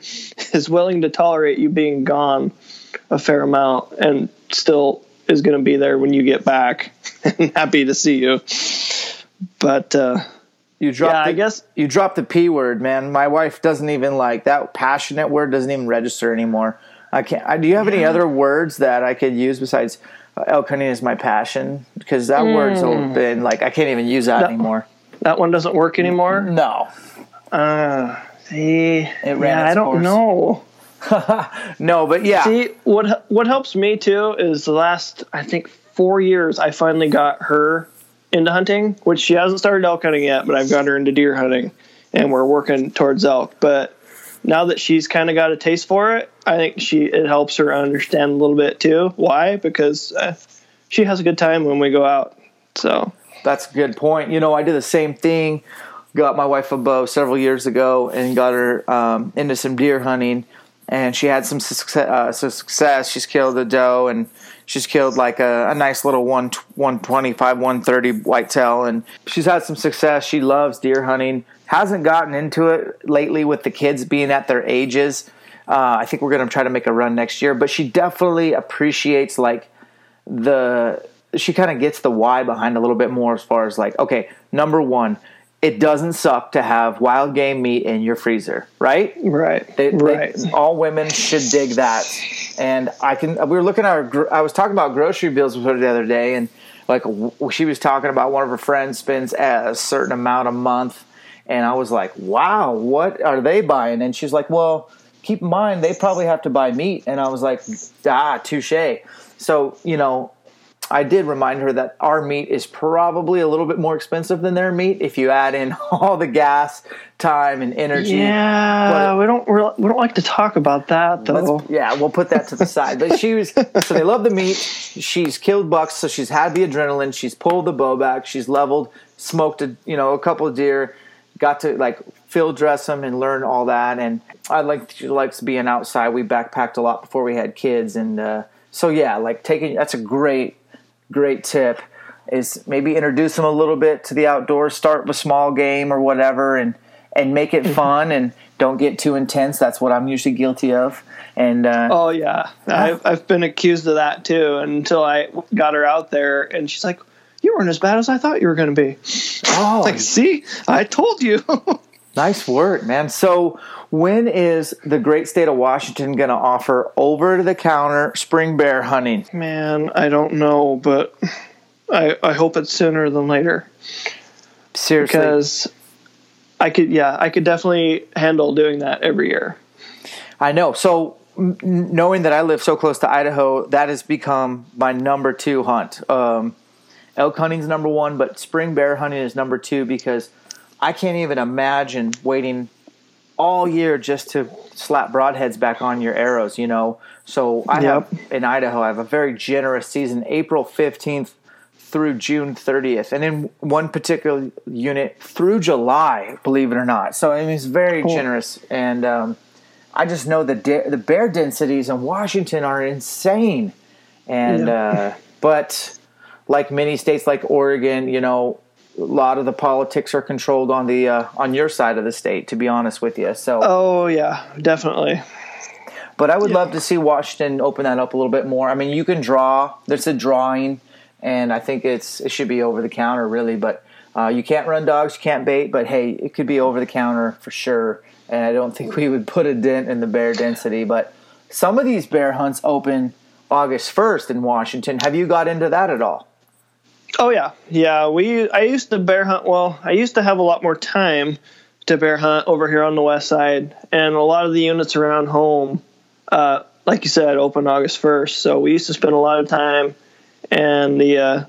is willing to tolerate you being gone a fair amount and still is going to be there when you get back and [LAUGHS] happy to see you. But uh, you dropped yeah, the, I guess you dropped the p word, man. My wife doesn't even like that passionate word doesn't even register anymore. I can't. I, do you have yeah. any other words that I could use besides uh, elk hunting is my passion? Because that mm. word's been like I can't even use that, that, anymore. That one doesn't work anymore. No. Uh, see, it ran yeah, I don't course. know. [LAUGHS] no, but yeah. See, what what helps me too is the last I think four years I finally got her into hunting, which she hasn't started elk hunting yet, but I've got her into deer hunting, and we're working towards elk. But now that she's kind of got a taste for it, I think she it helps her understand a little bit too. Why? Because uh, she has a good time when we go out. So that's a good point. You know, I did the same thing. Got my wife a bow several years ago and got her um, into some deer hunting and she had some success. Uh, success. She's killed a doe, and she's killed like a, a nice little one one twenty five one thirty whitetail, and she's had some success. She loves deer hunting. Hasn't gotten into it lately with the kids being at their ages. Uh, I think we're going to try to make a run next year, but she definitely appreciates like the. She kind of gets the why behind a little bit more as far as like, okay, number one, it doesn't suck to have wild game meat in your freezer, right? Right. They, right. They, all women should dig that. And I can. We were looking at our. I was talking about grocery bills with her the other day, and like she was talking about one of her friends spends a certain amount a month, and I was like, "Wow, what are they buying?" And she's like, "Well, keep in mind they probably have to buy meat." And I was like, "Ah, touche." So you know, I did remind her that our meat is probably a little bit more expensive than their meat if you add in [LAUGHS] all the gas, time, and energy. Yeah, But- we don't we're, don't like to talk about that though. Yeah, we'll put that to the side. But she was [LAUGHS] so they love the meat. She's killed bucks, so she's had the adrenaline. She's pulled the bow back. She's leveled, smoked a you know a couple of deer, got to like field dress them and learn all that. And I like she likes being outside. We backpacked a lot before we had kids, and uh, so yeah, like taking that's a great great tip is maybe introduce them a little bit to the outdoors. Start with a small game or whatever, and and make it fun and don't get too intense. That's what I'm usually guilty of. And uh, Oh yeah, I've I've been accused of that too. Until I got her out there, and she's like, "You weren't as bad as I thought you were going to be." oh, Like, see, I told you. [LAUGHS] nice word, man. So when is the great state of Washington going to offer over the counter spring bear hunting? Man, I don't know, but I I hope it's sooner than later Seriously, because I could yeah I could definitely handle doing that every year. I know. So knowing that I live so close to Idaho, that has become my number two hunt. Um, elk hunting's number one, but spring bear hunting is number two because I can't even imagine waiting all year just to slap broadheads back on your arrows. You know, so I Yep. have in Idaho. I have a very generous season, April fifteenth through June 30th, and in one particular unit through July, believe it or not. So I mean, it's very generous, and um, I just know the de- the bear densities in Washington are insane, and uh, but like many states like Oregon, you know, a lot of the politics are controlled on the uh, on your side of the state. To be honest with you, so. Oh yeah, definitely. But I would love to see Washington open that up a little bit more. I mean, you can draw. There's a drawing, and I think it's it should be over the counter really. But uh, you can't run dogs, you can't bait. But hey, it could be over the counter for sure. And I don't think we would put a dent in the bear density. But some of these bear hunts open August 1st in Washington. Have you got into that at all? Oh yeah, yeah. We I used to bear hunt. Well, I used to have a lot more time to bear hunt over here on the west side, and a lot of the units around home, uh, like you said, open August first. So we used to spend a lot of time, and the uh,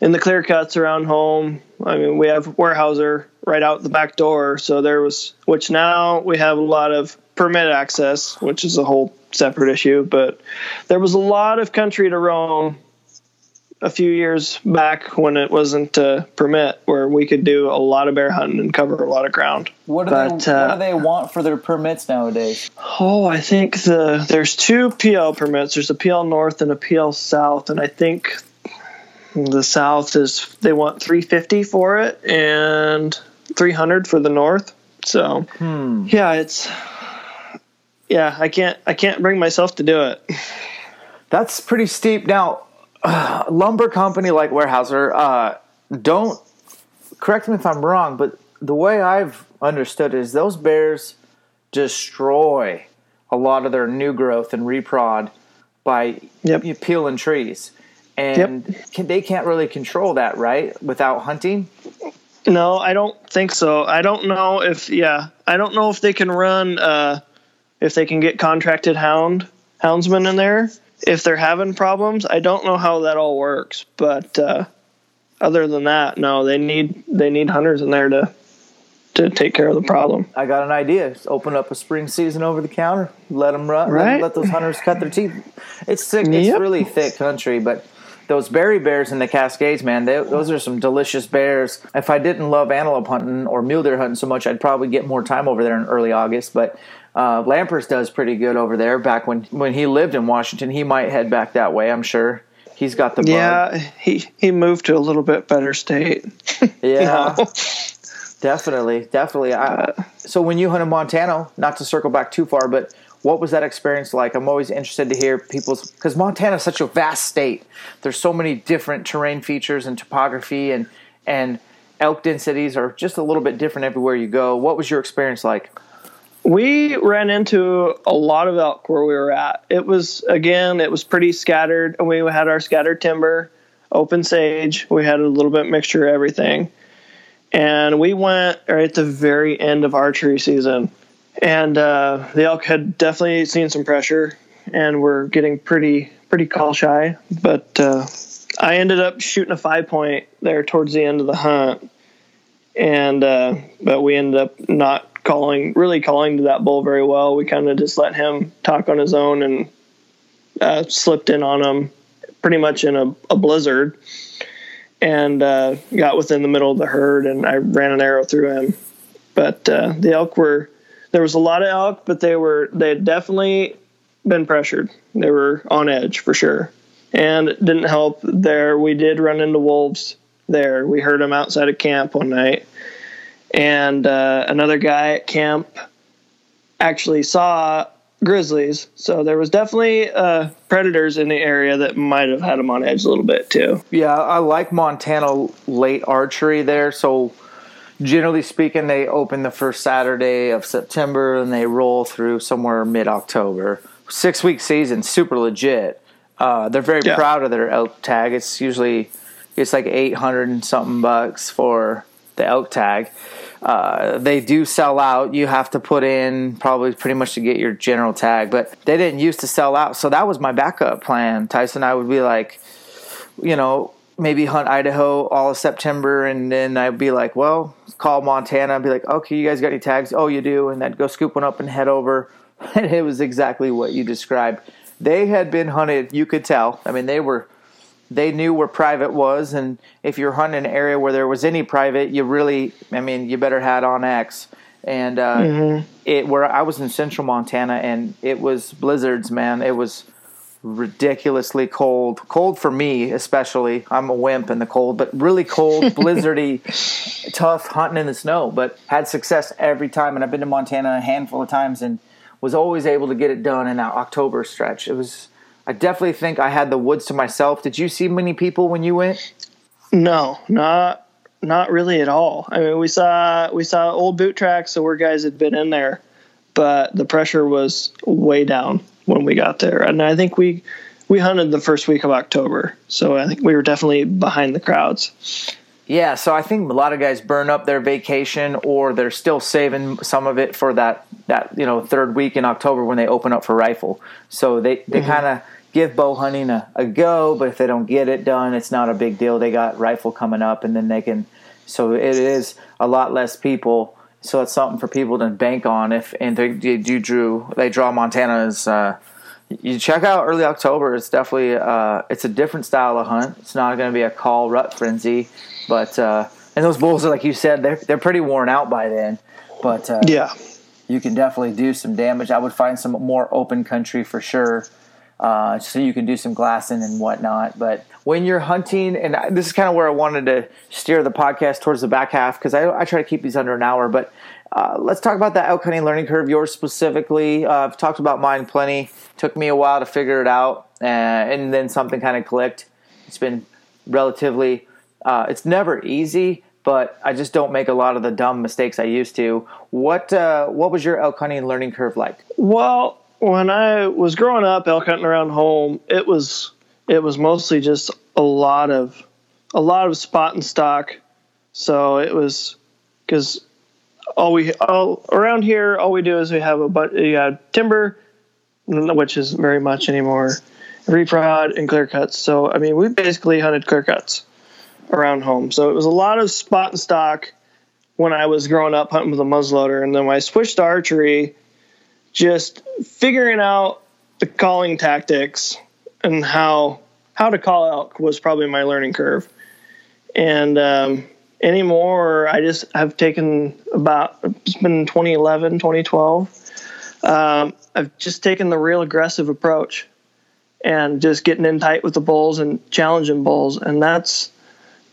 in the clear cuts around home. I mean, we have Weyerhaeuser right out the back door, so there was which now we have a lot of permit access, which is a whole separate issue. But there was a lot of country to roam a few years back when it wasn't a permit where we could do a lot of bear hunting and cover a lot of ground. What do, But, they, uh, what do they want for their permits nowadays? Oh, I think the there's two Pe Ell permits. There's a Pe Ell North and a Pe Ell South, and I think the South is they want 350 for it and 300 for the North. So yeah, it's yeah, I can't I can't bring myself to do it. That's pretty steep. Now, uh, [SIGHS] lumber company like Weyerhaeuser, uh, don't correct me if I'm wrong, but the way I've understood is those bears destroy a lot of their new growth and reprod by Yep. peeling trees, and can, they can't really control that, right? Without hunting. No, I don't think so. I don't know if yeah, I don't know if they can run uh if they can get contracted hound houndsmen in there if they're having problems. I don't know how that all works, but uh other than that, no, they need they need hunters in there to to take care of the problem. I got an idea. Just open up a spring season over the counter. Let them run. Let, Right. let those hunters cut their teeth. It's thick. It's really thick country, but those berry bears in the Cascades, man, they, those are some delicious bears. If I didn't love antelope hunting or mule deer hunting so much, I'd probably get more time over there in early August. But uh, Lampers does pretty good over there. Back when when he lived in Washington, he might head back that way. I'm sure he's got the bug. Yeah, he he moved to a little bit better state. [LAUGHS] yeah. No. Definitely, definitely. I, so when you hunt in Montana, not to circle back too far, but what was that experience like? I'm always interested to hear people's because Montana is such a vast state. There's so many different terrain features and topography, and and elk densities are just a little bit different everywhere you go. What was your experience like? We ran into a lot of elk where we were at. It was again, it was pretty scattered, and we had our scattered timber, open sage. We had a little bit mixture of everything, and we went right at the very end of archery season, and uh, the elk had definitely seen some pressure, and were getting pretty pretty call shy. But uh, I ended up shooting a five point there towards the end of the hunt, and uh, but we ended up not calling really calling to that bull very well. We kind of just let him talk on his own and uh, slipped in on him pretty much in a, a blizzard and uh, got within the middle of the herd and I ran an arrow through him. But uh, the elk were there was a lot of elk, but they were they had definitely been pressured. They were on edge for sure, and it didn't help there. We did run into wolves there. We heard them outside of camp one night, and uh, another guy at camp actually saw grizzlies. So there was definitely uh, predators in the area that might have had them on edge a little bit too. Yeah, I like Montana late archery there. So generally speaking, they open the first Saturday of September and they roll through somewhere mid October. Six week season, super legit. Uh, they're very Yeah. proud of their elk tag. It's usually it's like eight hundred and something bucks for the elk tag. Uh, they do sell out. You have to put in probably pretty much to get your general tag, but they didn't used to sell out. So that was my backup plan. Tyson, and I would be like, you know, maybe hunt Idaho all of September, and then I'd be like, well, call Montana and be like, okay, you guys got any tags? Oh, you do, and then go scoop one up and head over. [LAUGHS] And it was exactly what you described. They had been hunted. You could tell. I mean, they were. They knew where private was, and if you're hunting an area where there was any private, you really, I mean, you better had on X. And uh, it where I was in central Montana, and it was blizzards, man. It was ridiculously cold. Cold for me, especially. I'm a wimp in the cold, but really cold, [LAUGHS] blizzardy, tough hunting in the snow. But had success every time, and I've been to Montana a handful of times, and was always able to get it done in that October stretch. It was. I definitely think I had the woods to myself. Did you see many people when you went? No, not not really at all. I mean, we saw we saw old boot tracks, so where guys had been in there, but the pressure was way down when we got there. And I think we we hunted the first week of October, so I think we were definitely behind the crowds. Yeah, so I think a lot of guys burn up their vacation or they're still saving some of it for that that you know third week in October when they open up for rifle. So they they mm-hmm. kind of give bow hunting a, a go, but if they don't get it done, it's not a big deal. They got rifle coming up, and then they can. So it is a lot less people. So it's something for people to bank on. If and they you do drew they draw Montana's. Uh, you check out early October. It's definitely uh, it's a different style of hunt. It's not going to be a call rut frenzy, but uh, and those bulls are like you said they're they're pretty worn out by then. But uh, Yeah, you can definitely do some damage. I would find some more open country for sure, uh, so you can do some glassing and whatnot. But when you're hunting, and I, this is kind of where I wanted to steer the podcast towards the back half because I, I try to keep these under an hour. But uh, let's talk about that elk hunting learning curve. Yours specifically, uh, I've talked about mine plenty. Took me a while to figure it out, uh, and then something kind of clicked. It's been relatively. Uh, it's never easy, but I just don't make a lot of the dumb mistakes I used to. What uh, what was your elk hunting learning curve like? Well, when I was growing up elk hunting around home, it was it was mostly just a lot of a lot of spot and stock. So it was because all we all around here, all we do is we have a bunch. You got timber, which is very much anymore, reprod and clear cuts. So I mean, we basically hunted clear cuts around home. So it was a lot of spot and stock when I was growing up hunting with a muzzleloader, and then when I switched to archery, just figuring out the calling tactics and how how to call elk was probably my learning curve. And um, anymore, I just have taken about it's been 2011, 2012. Um, I've just taken the real aggressive approach and just getting in tight with the bulls and challenging bulls, and that's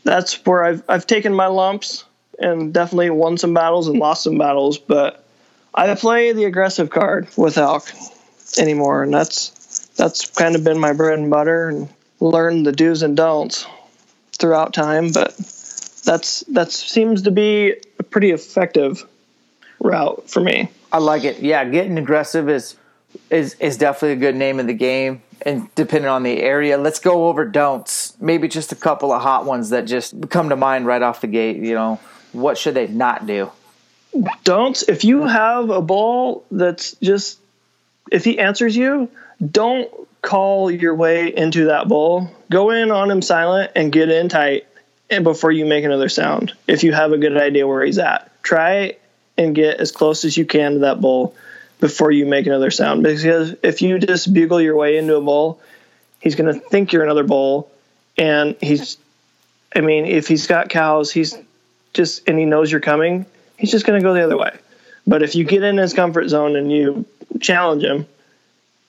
that's where I've I've taken my lumps and definitely won some battles and lost some battles, but I play the aggressive card with elk anymore, and that's that's kind of been my bread and butter, and learned the do's and don'ts throughout time. But that's that seems to be a pretty effective route for me. I like it. Yeah, getting aggressive is is is definitely a good name of the game. And depending on the area, let's go over don'ts. Maybe just a couple of hot ones that just come to mind right off the gate. You know, what should they not do? Don't if you have a bull that's just if he answers you, don't call your way into that bull, go in on him silent and get in tight and before you make another sound. If you have a good idea where he's at, try and get as close as you can to that bull before you make another sound. Because if you just bugle your way into a bull, he's going to think you're another bull, and he's, I mean, if he's got cows, he's just and he knows you're coming, he's just going to go the other way. But if you get in his comfort zone and you challenge him,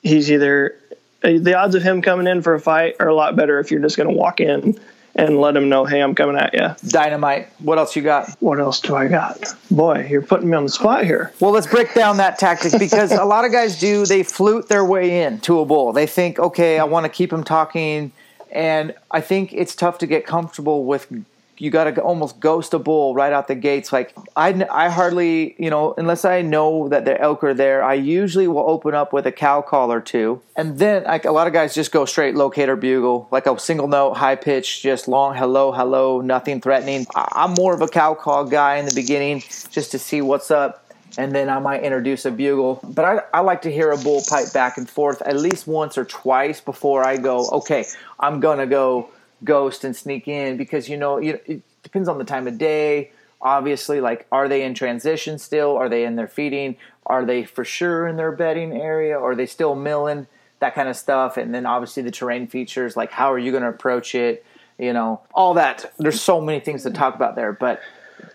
he's either uh, the odds of him coming in for a fight are a lot better if you're just going to walk in and let him know, hey, I'm coming at you. Dynamite. What else you got? What else do I got? Boy, you're putting me on the spot here. Well, let's break down that tactic because a lot of guys do, they flute their way in to a bull. They think, okay, I want to keep him talking. And I think it's tough to get comfortable with you got to almost ghost a bull right out the gates. Like I, I hardly, you know, unless I know that the elk are there, I usually will open up with a cow call or two, and then like a lot of guys just go straight locator bugle, like a single note, high pitch, just long hello, hello, nothing threatening. I'm more of a cow call guy in the beginning, just to see what's up. And then I might introduce a bugle. But I, I like to hear a bull pipe back and forth at least once or twice before I go, okay, I'm going to go ghost and sneak in because you know it depends on the time of day. Obviously like are they in transition still? Are they in their feeding? Are they for sure in their bedding area? Are they still milling? That kind of stuff. And then obviously the terrain features like how are you going to approach it? You know all that. There's so many things to talk about there. But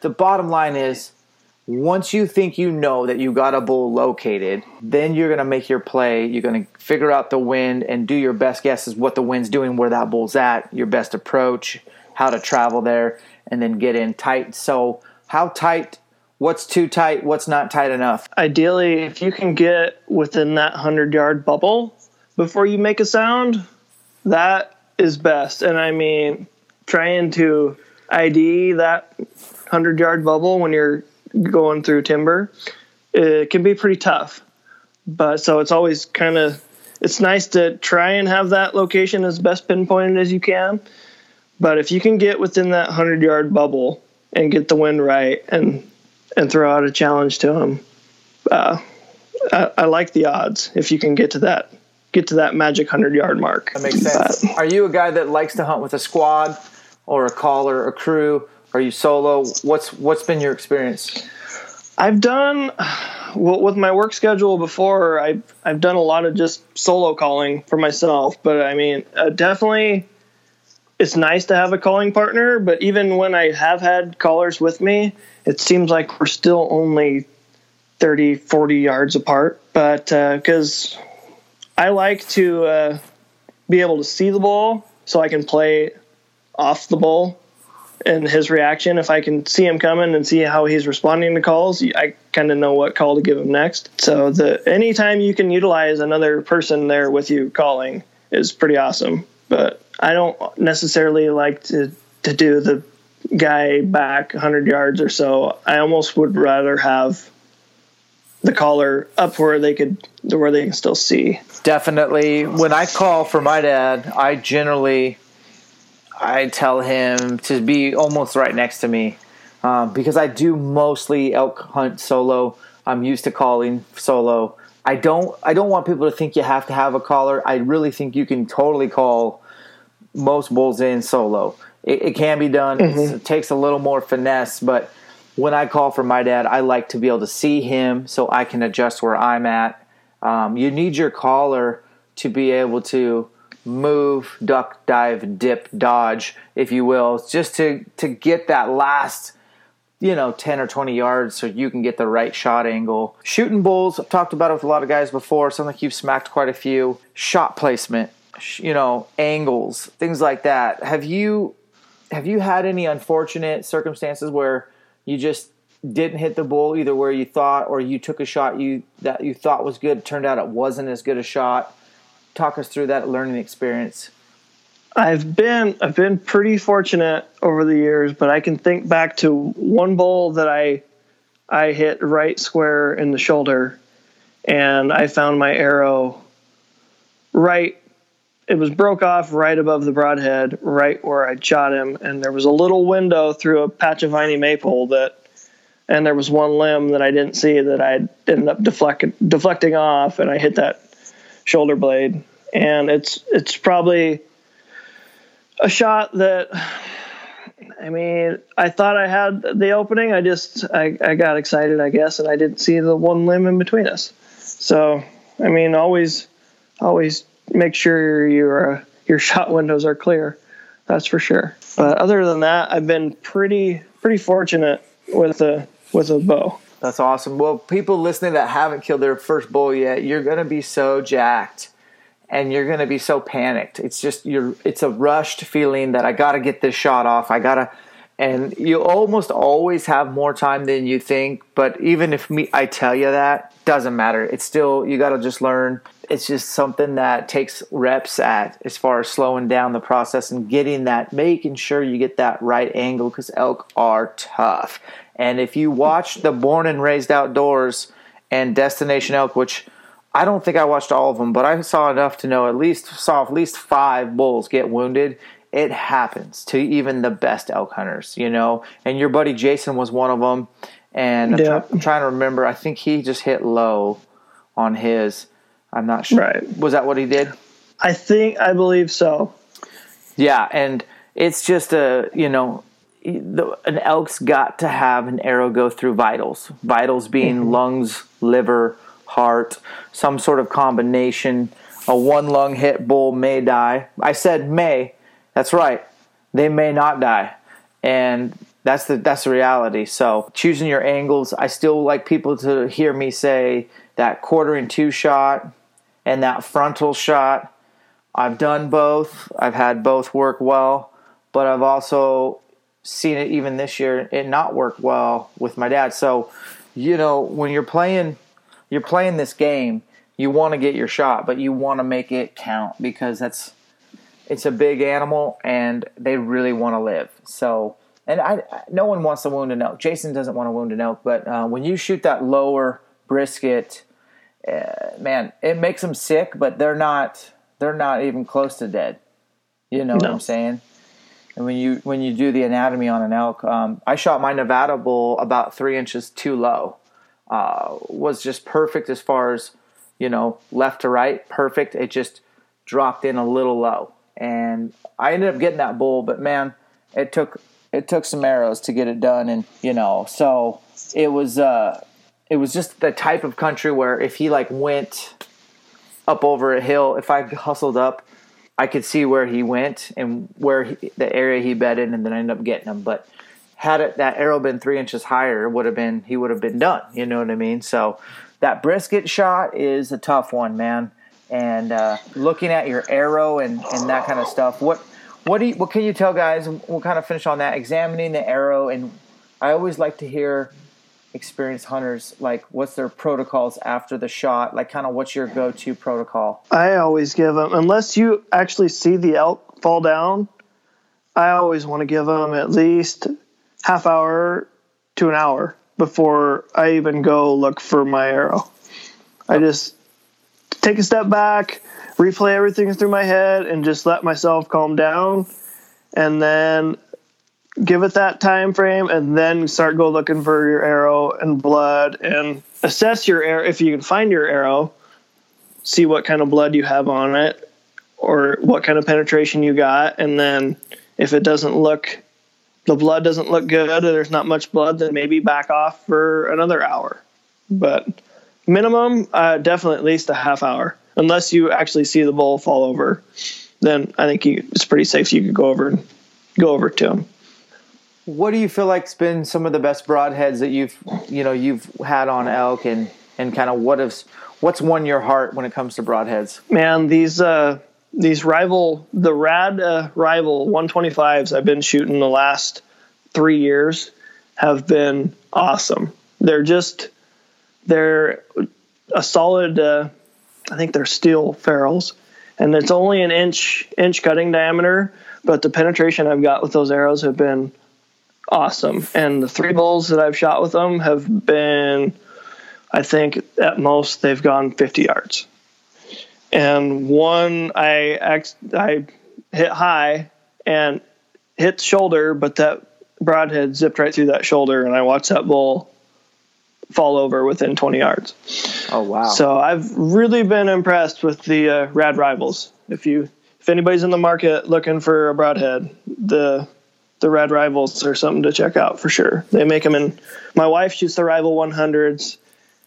the bottom line is once you think you know that you got a bull located, then you're going to make your play. You're going to figure out the wind and do your best guess guesses what the wind's doing, where that bull's at, your best approach, how to travel there, and then get in tight. So, how tight? What's too tight? What's not tight enough? Ideally, if you can get within that 100 yard bubble before you make a sound, that is best. And I mean, trying to ID that 100 yard bubble when you're going through timber, it can be pretty tough. But so it's always kind of it's nice to try and have that location as best pinpointed as you can. But if you can get within that hundred yard bubble and get the wind right and and throw out a challenge to them, uh, I, I, like the odds if you can get to that get to that magic hundred yard mark. That makes sense. But, Are you a guy that likes to hunt with a squad or a caller, a crew? Are you solo? What's what's been your experience? I've done well with my work schedule before. I've I've done a lot of just solo calling for myself, but I mean, uh, definitely, it's nice to have a calling partner. But even when I have had callers with me, it seems like we're still only 30, 40 yards apart. But because uh, I like to uh, be able to see the ball, so I can play off the ball and his reaction. If I can see him coming and see how he's responding to calls, I kind of know what call to give him next. So the anytime you can utilize another person there with you calling is pretty awesome. But I don't necessarily like to to do the guy back 100 yards or so. I almost would rather have the caller up where they could where they can still see. Definitely. When I call for my dad, I generally I tell him to be almost right next to me um, because I do mostly elk hunt solo. I'm used to calling solo. I don't I don't want people to think you have to have a caller. I really think you can totally call most bulls in solo. It, it can be done. Mm-hmm. It takes a little more finesse, but when I call for my dad, I like to be able to see him so I can adjust where I'm at. Um, you need your caller to be able to move, duck, dive, dip, dodge, if you will, just to to get that last you know 10 or 20 yards so you can get the right shot angle. Shooting bulls, I've talked about it with a lot of guys before. Like you've smacked quite a few. Shot placement, you know, angles, things like that. Have you have you had any unfortunate circumstances where you just didn't hit the bull either where you thought or you took a shot you that you thought was good turned out it wasn't as good a shot talk us through that learning experience. I've been I've been pretty fortunate over the years, but I can think back to one bull that I I hit right square in the shoulder and I found my arrow right it was broke off right above the broadhead, right where I shot him, and there was a little window through a patch of viney maple that and there was one limb that I didn't see that I ended up deflect, deflecting off and I hit that shoulder blade and it's it's probably a shot that I mean, I thought I had the opening. I just I, I got excited, I guess, and I didn't see the one limb in between us. So I mean, always always make sure your uh, your [LAUGHS] shot windows are clear. That's for sure. But other than that, I've been pretty pretty fortunate with a with a bow. That's awesome. Well, people listening that haven't killed their first bull yet, you're gonna be so jacked and you're gonna be so panicked. It's just you're it's a rushed feeling that I gotta get this shot off. I gotta and you almost always have more time than you think, but even if me I tell you that, doesn't matter. It's still you gotta just learn. It's just something that takes reps at as far as slowing down the process and getting that making sure you get that right angle because elk are tough and if you watch the Born and Raised Outdoors and Destination Elk, which I don't think I watched all of them, but I saw enough to know at least saw at least five bulls get wounded. It happens to even the best elk hunters, you know. And your buddy Jason was one of them. And yeah. I'm, try, I'm trying to remember. I think he just hit low on his. I'm not sure. Right. Was that what he did? I think I believe so. Yeah, and it's just a you know an elk's got to have an arrow go through vitals. Vitals being mm-hmm. lungs, liver, heart, some sort of combination. A one lung hit bull may die. I said may. That's right. They may not die, and that's the that's the reality. So choosing your angles. I still like people to hear me say that quarter and two shot and that frontal shot. I've done both. I've had both work well, but I've also seen it even this year it not work well with my dad. So, you know, when you're playing you're playing this game, you want to get your shot, but you want to make it count because that's it's a big animal and they really want to live. So, and I no one wants to wound an elk. Jason doesn't want to wound an elk, but uh, when you shoot that lower brisket, uh, man, it makes them sick, but they're not they're not even close to dead. You know no. what I'm saying? And when you when you do the anatomy on an elk, um, I shot my Nevada bull about three inches too low. Uh, was just perfect as far as you know left to right, perfect. It just dropped in a little low, and I ended up getting that bull. But man, it took it took some arrows to get it done, and you know, so it was uh, it was just the type of country where if he like went up over a hill, if I hustled up I could see where he went and where he, the area he bedded, and then I ended up getting him. But had it, that arrow been three inches higher, would have been he would have been done. You know what I mean? So that brisket shot is a tough one, man. And uh, looking at your arrow and, and that kind of stuff, what what do you, what can you tell guys? We'll kind of finish on that. Examining the arrow, and I always like to hear experienced hunters like what's their protocols after the shot? Like kind of what's your go-to protocol? I always give them unless you actually see the elk fall down i always want to give them at least half hour to an hour before i even go look for my arrow. I just take a step back replay everything through my head and just let myself calm down and then give it that time frame and then start go looking for your arrow and blood and assess your arrow if you can find your arrow see what kind of blood you have on it or what kind of penetration you got. And then if it doesn't look the blood doesn't look good or there's not much blood then maybe back off for another hour. But minimum uh, definitely at least a half hour. Unless you actually see the bull fall over then i think you, it's pretty safe. You could go over and go over to him what do you feel like's been some of the best broadheads that you've you know you've had on elk and and kind of what is what's won your heart when it comes to broadheads? Man, these uh these rival the rad uh, rival 125s I've been shooting the last 3 years have been awesome. They're just they're a solid uh, I think they're steel ferrules and it's only an inch inch cutting diameter, but the penetration I've got with those arrows have been awesome. And the three bulls that I've shot with them have been, I think at most they've gone 50 yards. And one I I hit high and hit the shoulder, but that broadhead zipped right through that shoulder, and I watched that bull fall over within 20 yards. Oh wow! So I've really been impressed with the uh, Rad Rivals. If you if anybody's in the market looking for a broadhead, the the Red Rivals are something to check out for sure. They make them in. My wife shoots the Rival 100s,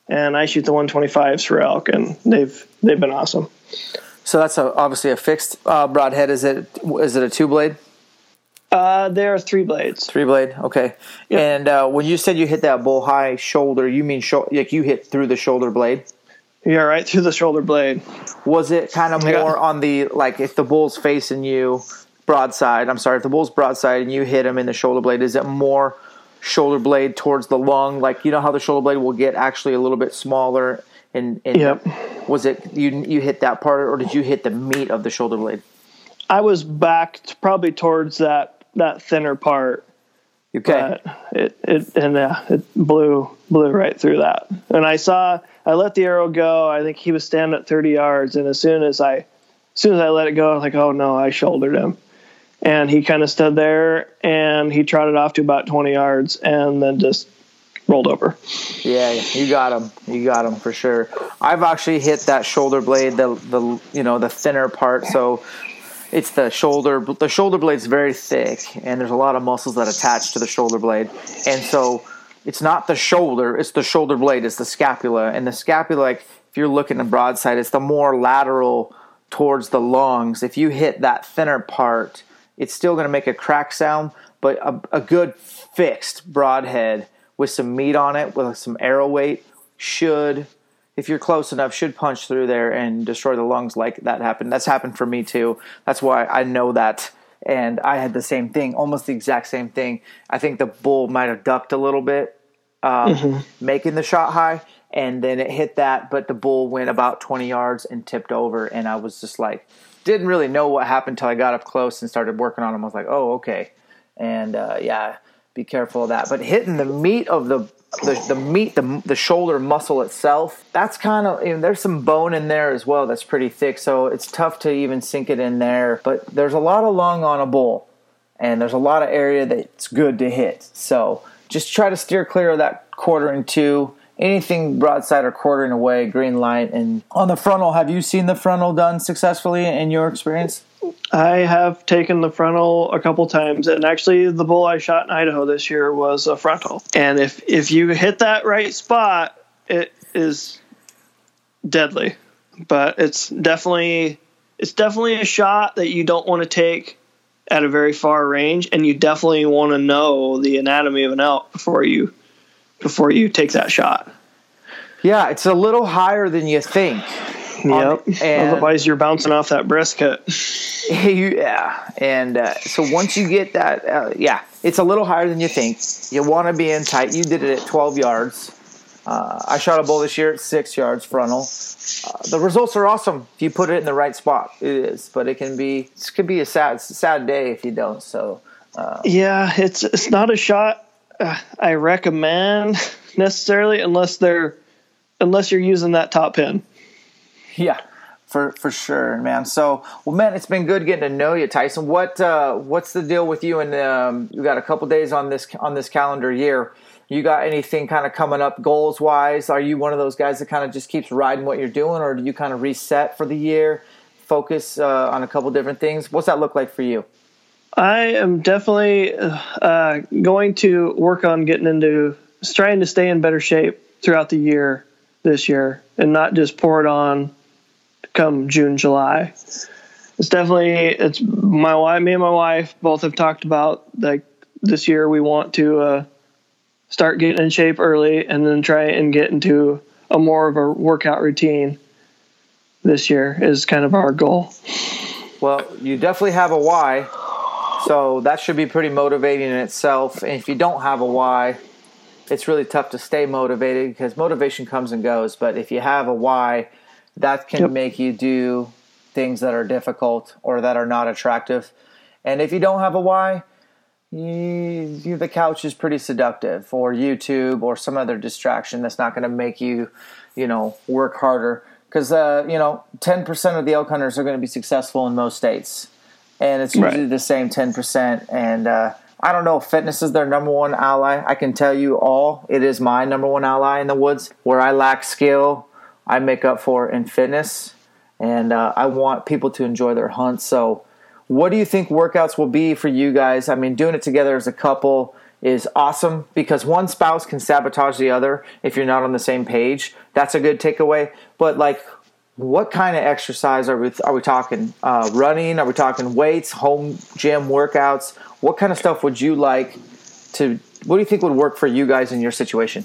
and I shoot the 125s for elk, and they've they've been awesome. so that's a, obviously a fixed uh, broadhead. Is it is it a two blade? Uh, there are three blades. Three blade, okay. And uh, when you said you hit that bull high shoulder, you mean sho- like you hit through the shoulder blade? Yeah, right through the shoulder blade. Was it kind of Yeah. more on the like if the bull's facing you broadside? I'm sorry, if the bull's broadside and you hit him in the shoulder blade, is it more shoulder blade towards the lung? Like you know how the shoulder blade will get actually a little bit smaller. And, and Yep. was it you you hit that part or did you hit the meat of the shoulder blade? I was backed probably towards that that thinner part. Okay. it it and uh, it blew blew right through that. And I saw I let the arrow go. I think he was standing at 30 yards, and as soon as I as soon as I let it go, I was like, oh no, I shouldered him. And he kind of stood there and he trotted off to about 20 yards and then just rolled over. Yeah, you got him. You got him for sure. I've actually hit that shoulder blade, the the you know the thinner part. So it's the shoulder. The shoulder blade's very thick, and there's a lot of muscles that attach to the shoulder blade, and so it's not the shoulder. It's the shoulder blade. It's the scapula, and the scapula. Like if you're looking at broadside, it's the more lateral towards the lungs. If you hit that thinner part, it's still going to make a crack sound, but a, a good fixed broadhead with some meat on it, with some arrow weight, should, if you're close enough, should punch through there and destroy the lungs like that happened. That's happened for me too. That's why I know that. And I had the same thing, almost the exact same thing. I think the bull might have ducked a little bit, um, making the shot high, and then it hit that, but the bull went about 20 yards and tipped over. And I was just like, didn't really know what happened until I got up close and started working on him. I was like, oh, okay. And uh, yeah, be careful of that. But hitting the meat of the the, the meat, the, the shoulder muscle itself, that's kind of, you know, there's some bone in there as well that's pretty thick. So it's tough to even sink it in there. But there's a lot of lung on a bull, and there's a lot of area that's good to hit. So just try to steer clear of that quartering to. Anything broadside or quartering away, green light. And on the frontal, have you seen the frontal done successfully in your experience? I have taken the frontal a couple times, and actually, the bull I shot in Idaho this year was a frontal. And if if you hit that right spot, it is deadly. But it's definitely it's definitely a shot that you don't want to take at a very far range, and you definitely want to know the anatomy of an elk before you before you take that shot. Yeah, it's a little higher than you think. Yep. and- Otherwise, you're bouncing off that brisket. [LAUGHS] yeah, and uh, so once you get that, uh, yeah, it's a little higher than you think. You want to be in tight. You did it at 12 yards. Uh, I shot a bull this year at six yards frontal. Uh, the results are awesome if you put it in the right spot. It is, but it can be it could be a sad sad day if you don't. So Yeah, it's it's not a shot uh, I recommend necessarily unless they're unless you're using that top pin. Yeah, for for sure, man. So, well, man, it's been good getting to know you, Tyson. What uh, what's the deal with you? And um, you got a couple days on this on this calendar year. You got anything kind of coming up goals wise? Are you one of those guys that kind of just keeps riding what you're doing, or do you kind of reset for the year, focus uh, on a couple different things? What's that look like for you? I am definitely uh, going to work on getting into trying to stay in better shape throughout the year this year and not just pour it on come June, July. It's definitely it's my wife, me and my wife both have talked about like this year we want to uh, start getting in shape early and then try and get into a more of a workout routine this year is kind of our goal. Well, you definitely have a why, so that should be pretty motivating in itself. And if you don't have a why, it's really tough to stay motivated because motivation comes and goes. But if you have a why, that can Yep. make you do things that are difficult or that are not attractive. And if you don't have a why, you, you, the couch is pretty seductive, or YouTube, or some other distraction that's not going to make you, you know, work harder. Because uh, you know, ten percent of the elk hunters are going to be successful in most states, and it's usually Right. the same ten percent. And uh, I don't know if fitness is their number one ally. I can tell you all, it is my number one ally in the woods. Where I lack skill, I make up for in fitness, and uh, I want people to enjoy their hunt. So, what do you think workouts will be for you guys? I mean, doing it together as a couple is awesome because one spouse can sabotage the other if you're not on the same page. That's a good takeaway. But like, what kind of exercise are we are we talking? Uh, running? Are we talking weights? Home gym workouts? What kind of stuff would you like to? What do you think would work for you guys in your situation?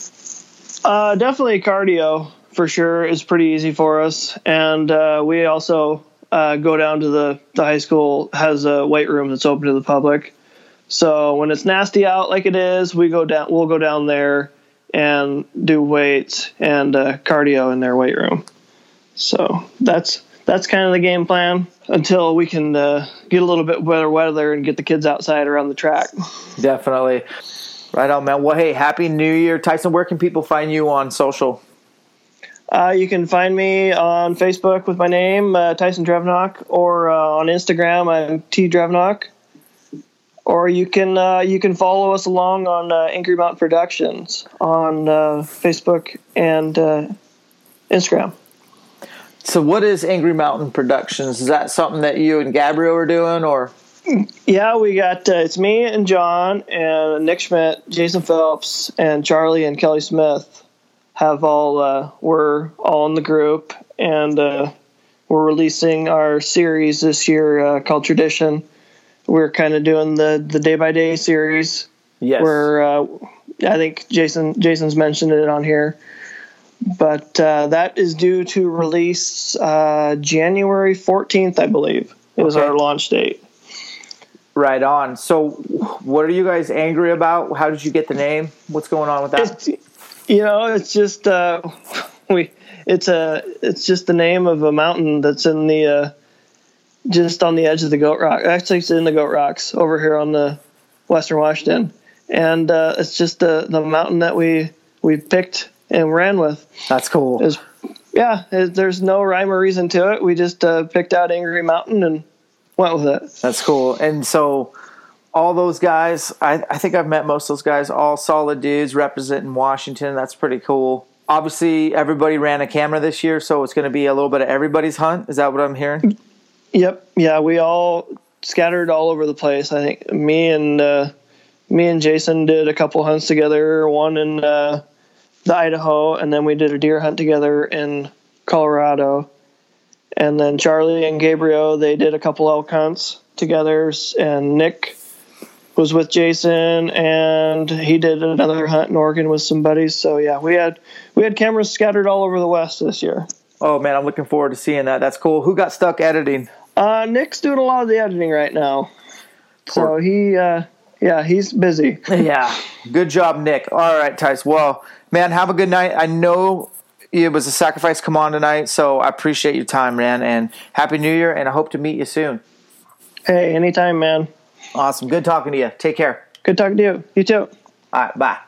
Uh, definitely cardio for sure is pretty easy for us, and uh, we also uh, go down to the the high school has a weight room that's open to the public. So when it's nasty out like it is, we go down. We'll go down there and do weights and uh, cardio in their weight room. So that's that's kind of the game plan until we can uh, get a little bit better weather and get the kids outside around the track. Definitely. Right on, man. Well, hey, happy New Year, Tyson. Where can people find you on social? Uh, you can find me on Facebook with my name, uh, Tyson Drevnock, or uh, on Instagram, I'm T Drevnock. Or you can uh, you can follow us along on uh, Angry Mountain Productions on uh, Facebook and Instagram. So, what is Angry Mountain Productions? Is that something that you and Gabriel are doing, or? Yeah, we got uh, it's me and John and Nick Schmidt, Jason Phelps, and Charlie and Kelly Smith have all uh, we're all in the group, and uh, we're releasing our series this year uh, called Tradition. We're kind of doing the the day by day series. Yes. Where uh, I think Jason Jason's mentioned it on here but uh, that is due to release uh, January 14th, I believe, is okay. our launch date. Right on. So, what are you guys angry about? How did you get the name? What's going on with that? It's, you know, it's just uh, [LAUGHS] we. It's a. It's just the name of a mountain that's in the. Uh, just on the edge of the Goat Rock. Actually, it's in the Goat Rocks over here on the Western Washington, and uh, it's just the the mountain that we we picked and ran with. That's cool. Yeah, it, there's no rhyme or reason to it. We just uh, picked out Angry Mountain and went with it. That's cool. And so all those guys, I, I think I've met most of those guys, all solid dudes representing Washington. That's pretty cool. Obviously, everybody ran a camera this year, so it's going to be a little bit of everybody's hunt. Is that what I'm hearing? Yep. Yeah, we all scattered all over the place. I think me and uh, me and Jason did a couple hunts together. One in uh, the Idaho, and then we did a deer hunt together in Colorado. And then Charlie and Gabriel, they did a couple elk hunts together, and Nick was with Jason, and he did another hunt in Oregon with some buddies. So yeah, we had we had cameras scattered all over the West this year. Oh man, I'm looking forward to seeing that. That's cool. Who got stuck editing? Uh, Nick's doing a lot of the editing right now, Poor. so he uh, yeah he's busy. [LAUGHS] yeah, good job, Nick. All right, Tice. Well, man, have a good night. I know it was a sacrifice come on tonight, so I appreciate your time, man, and happy New Year, and I hope to meet you soon. Hey, anytime, man. Awesome. Good talking to you. Take care. Good talking to you. You too. All right. Bye.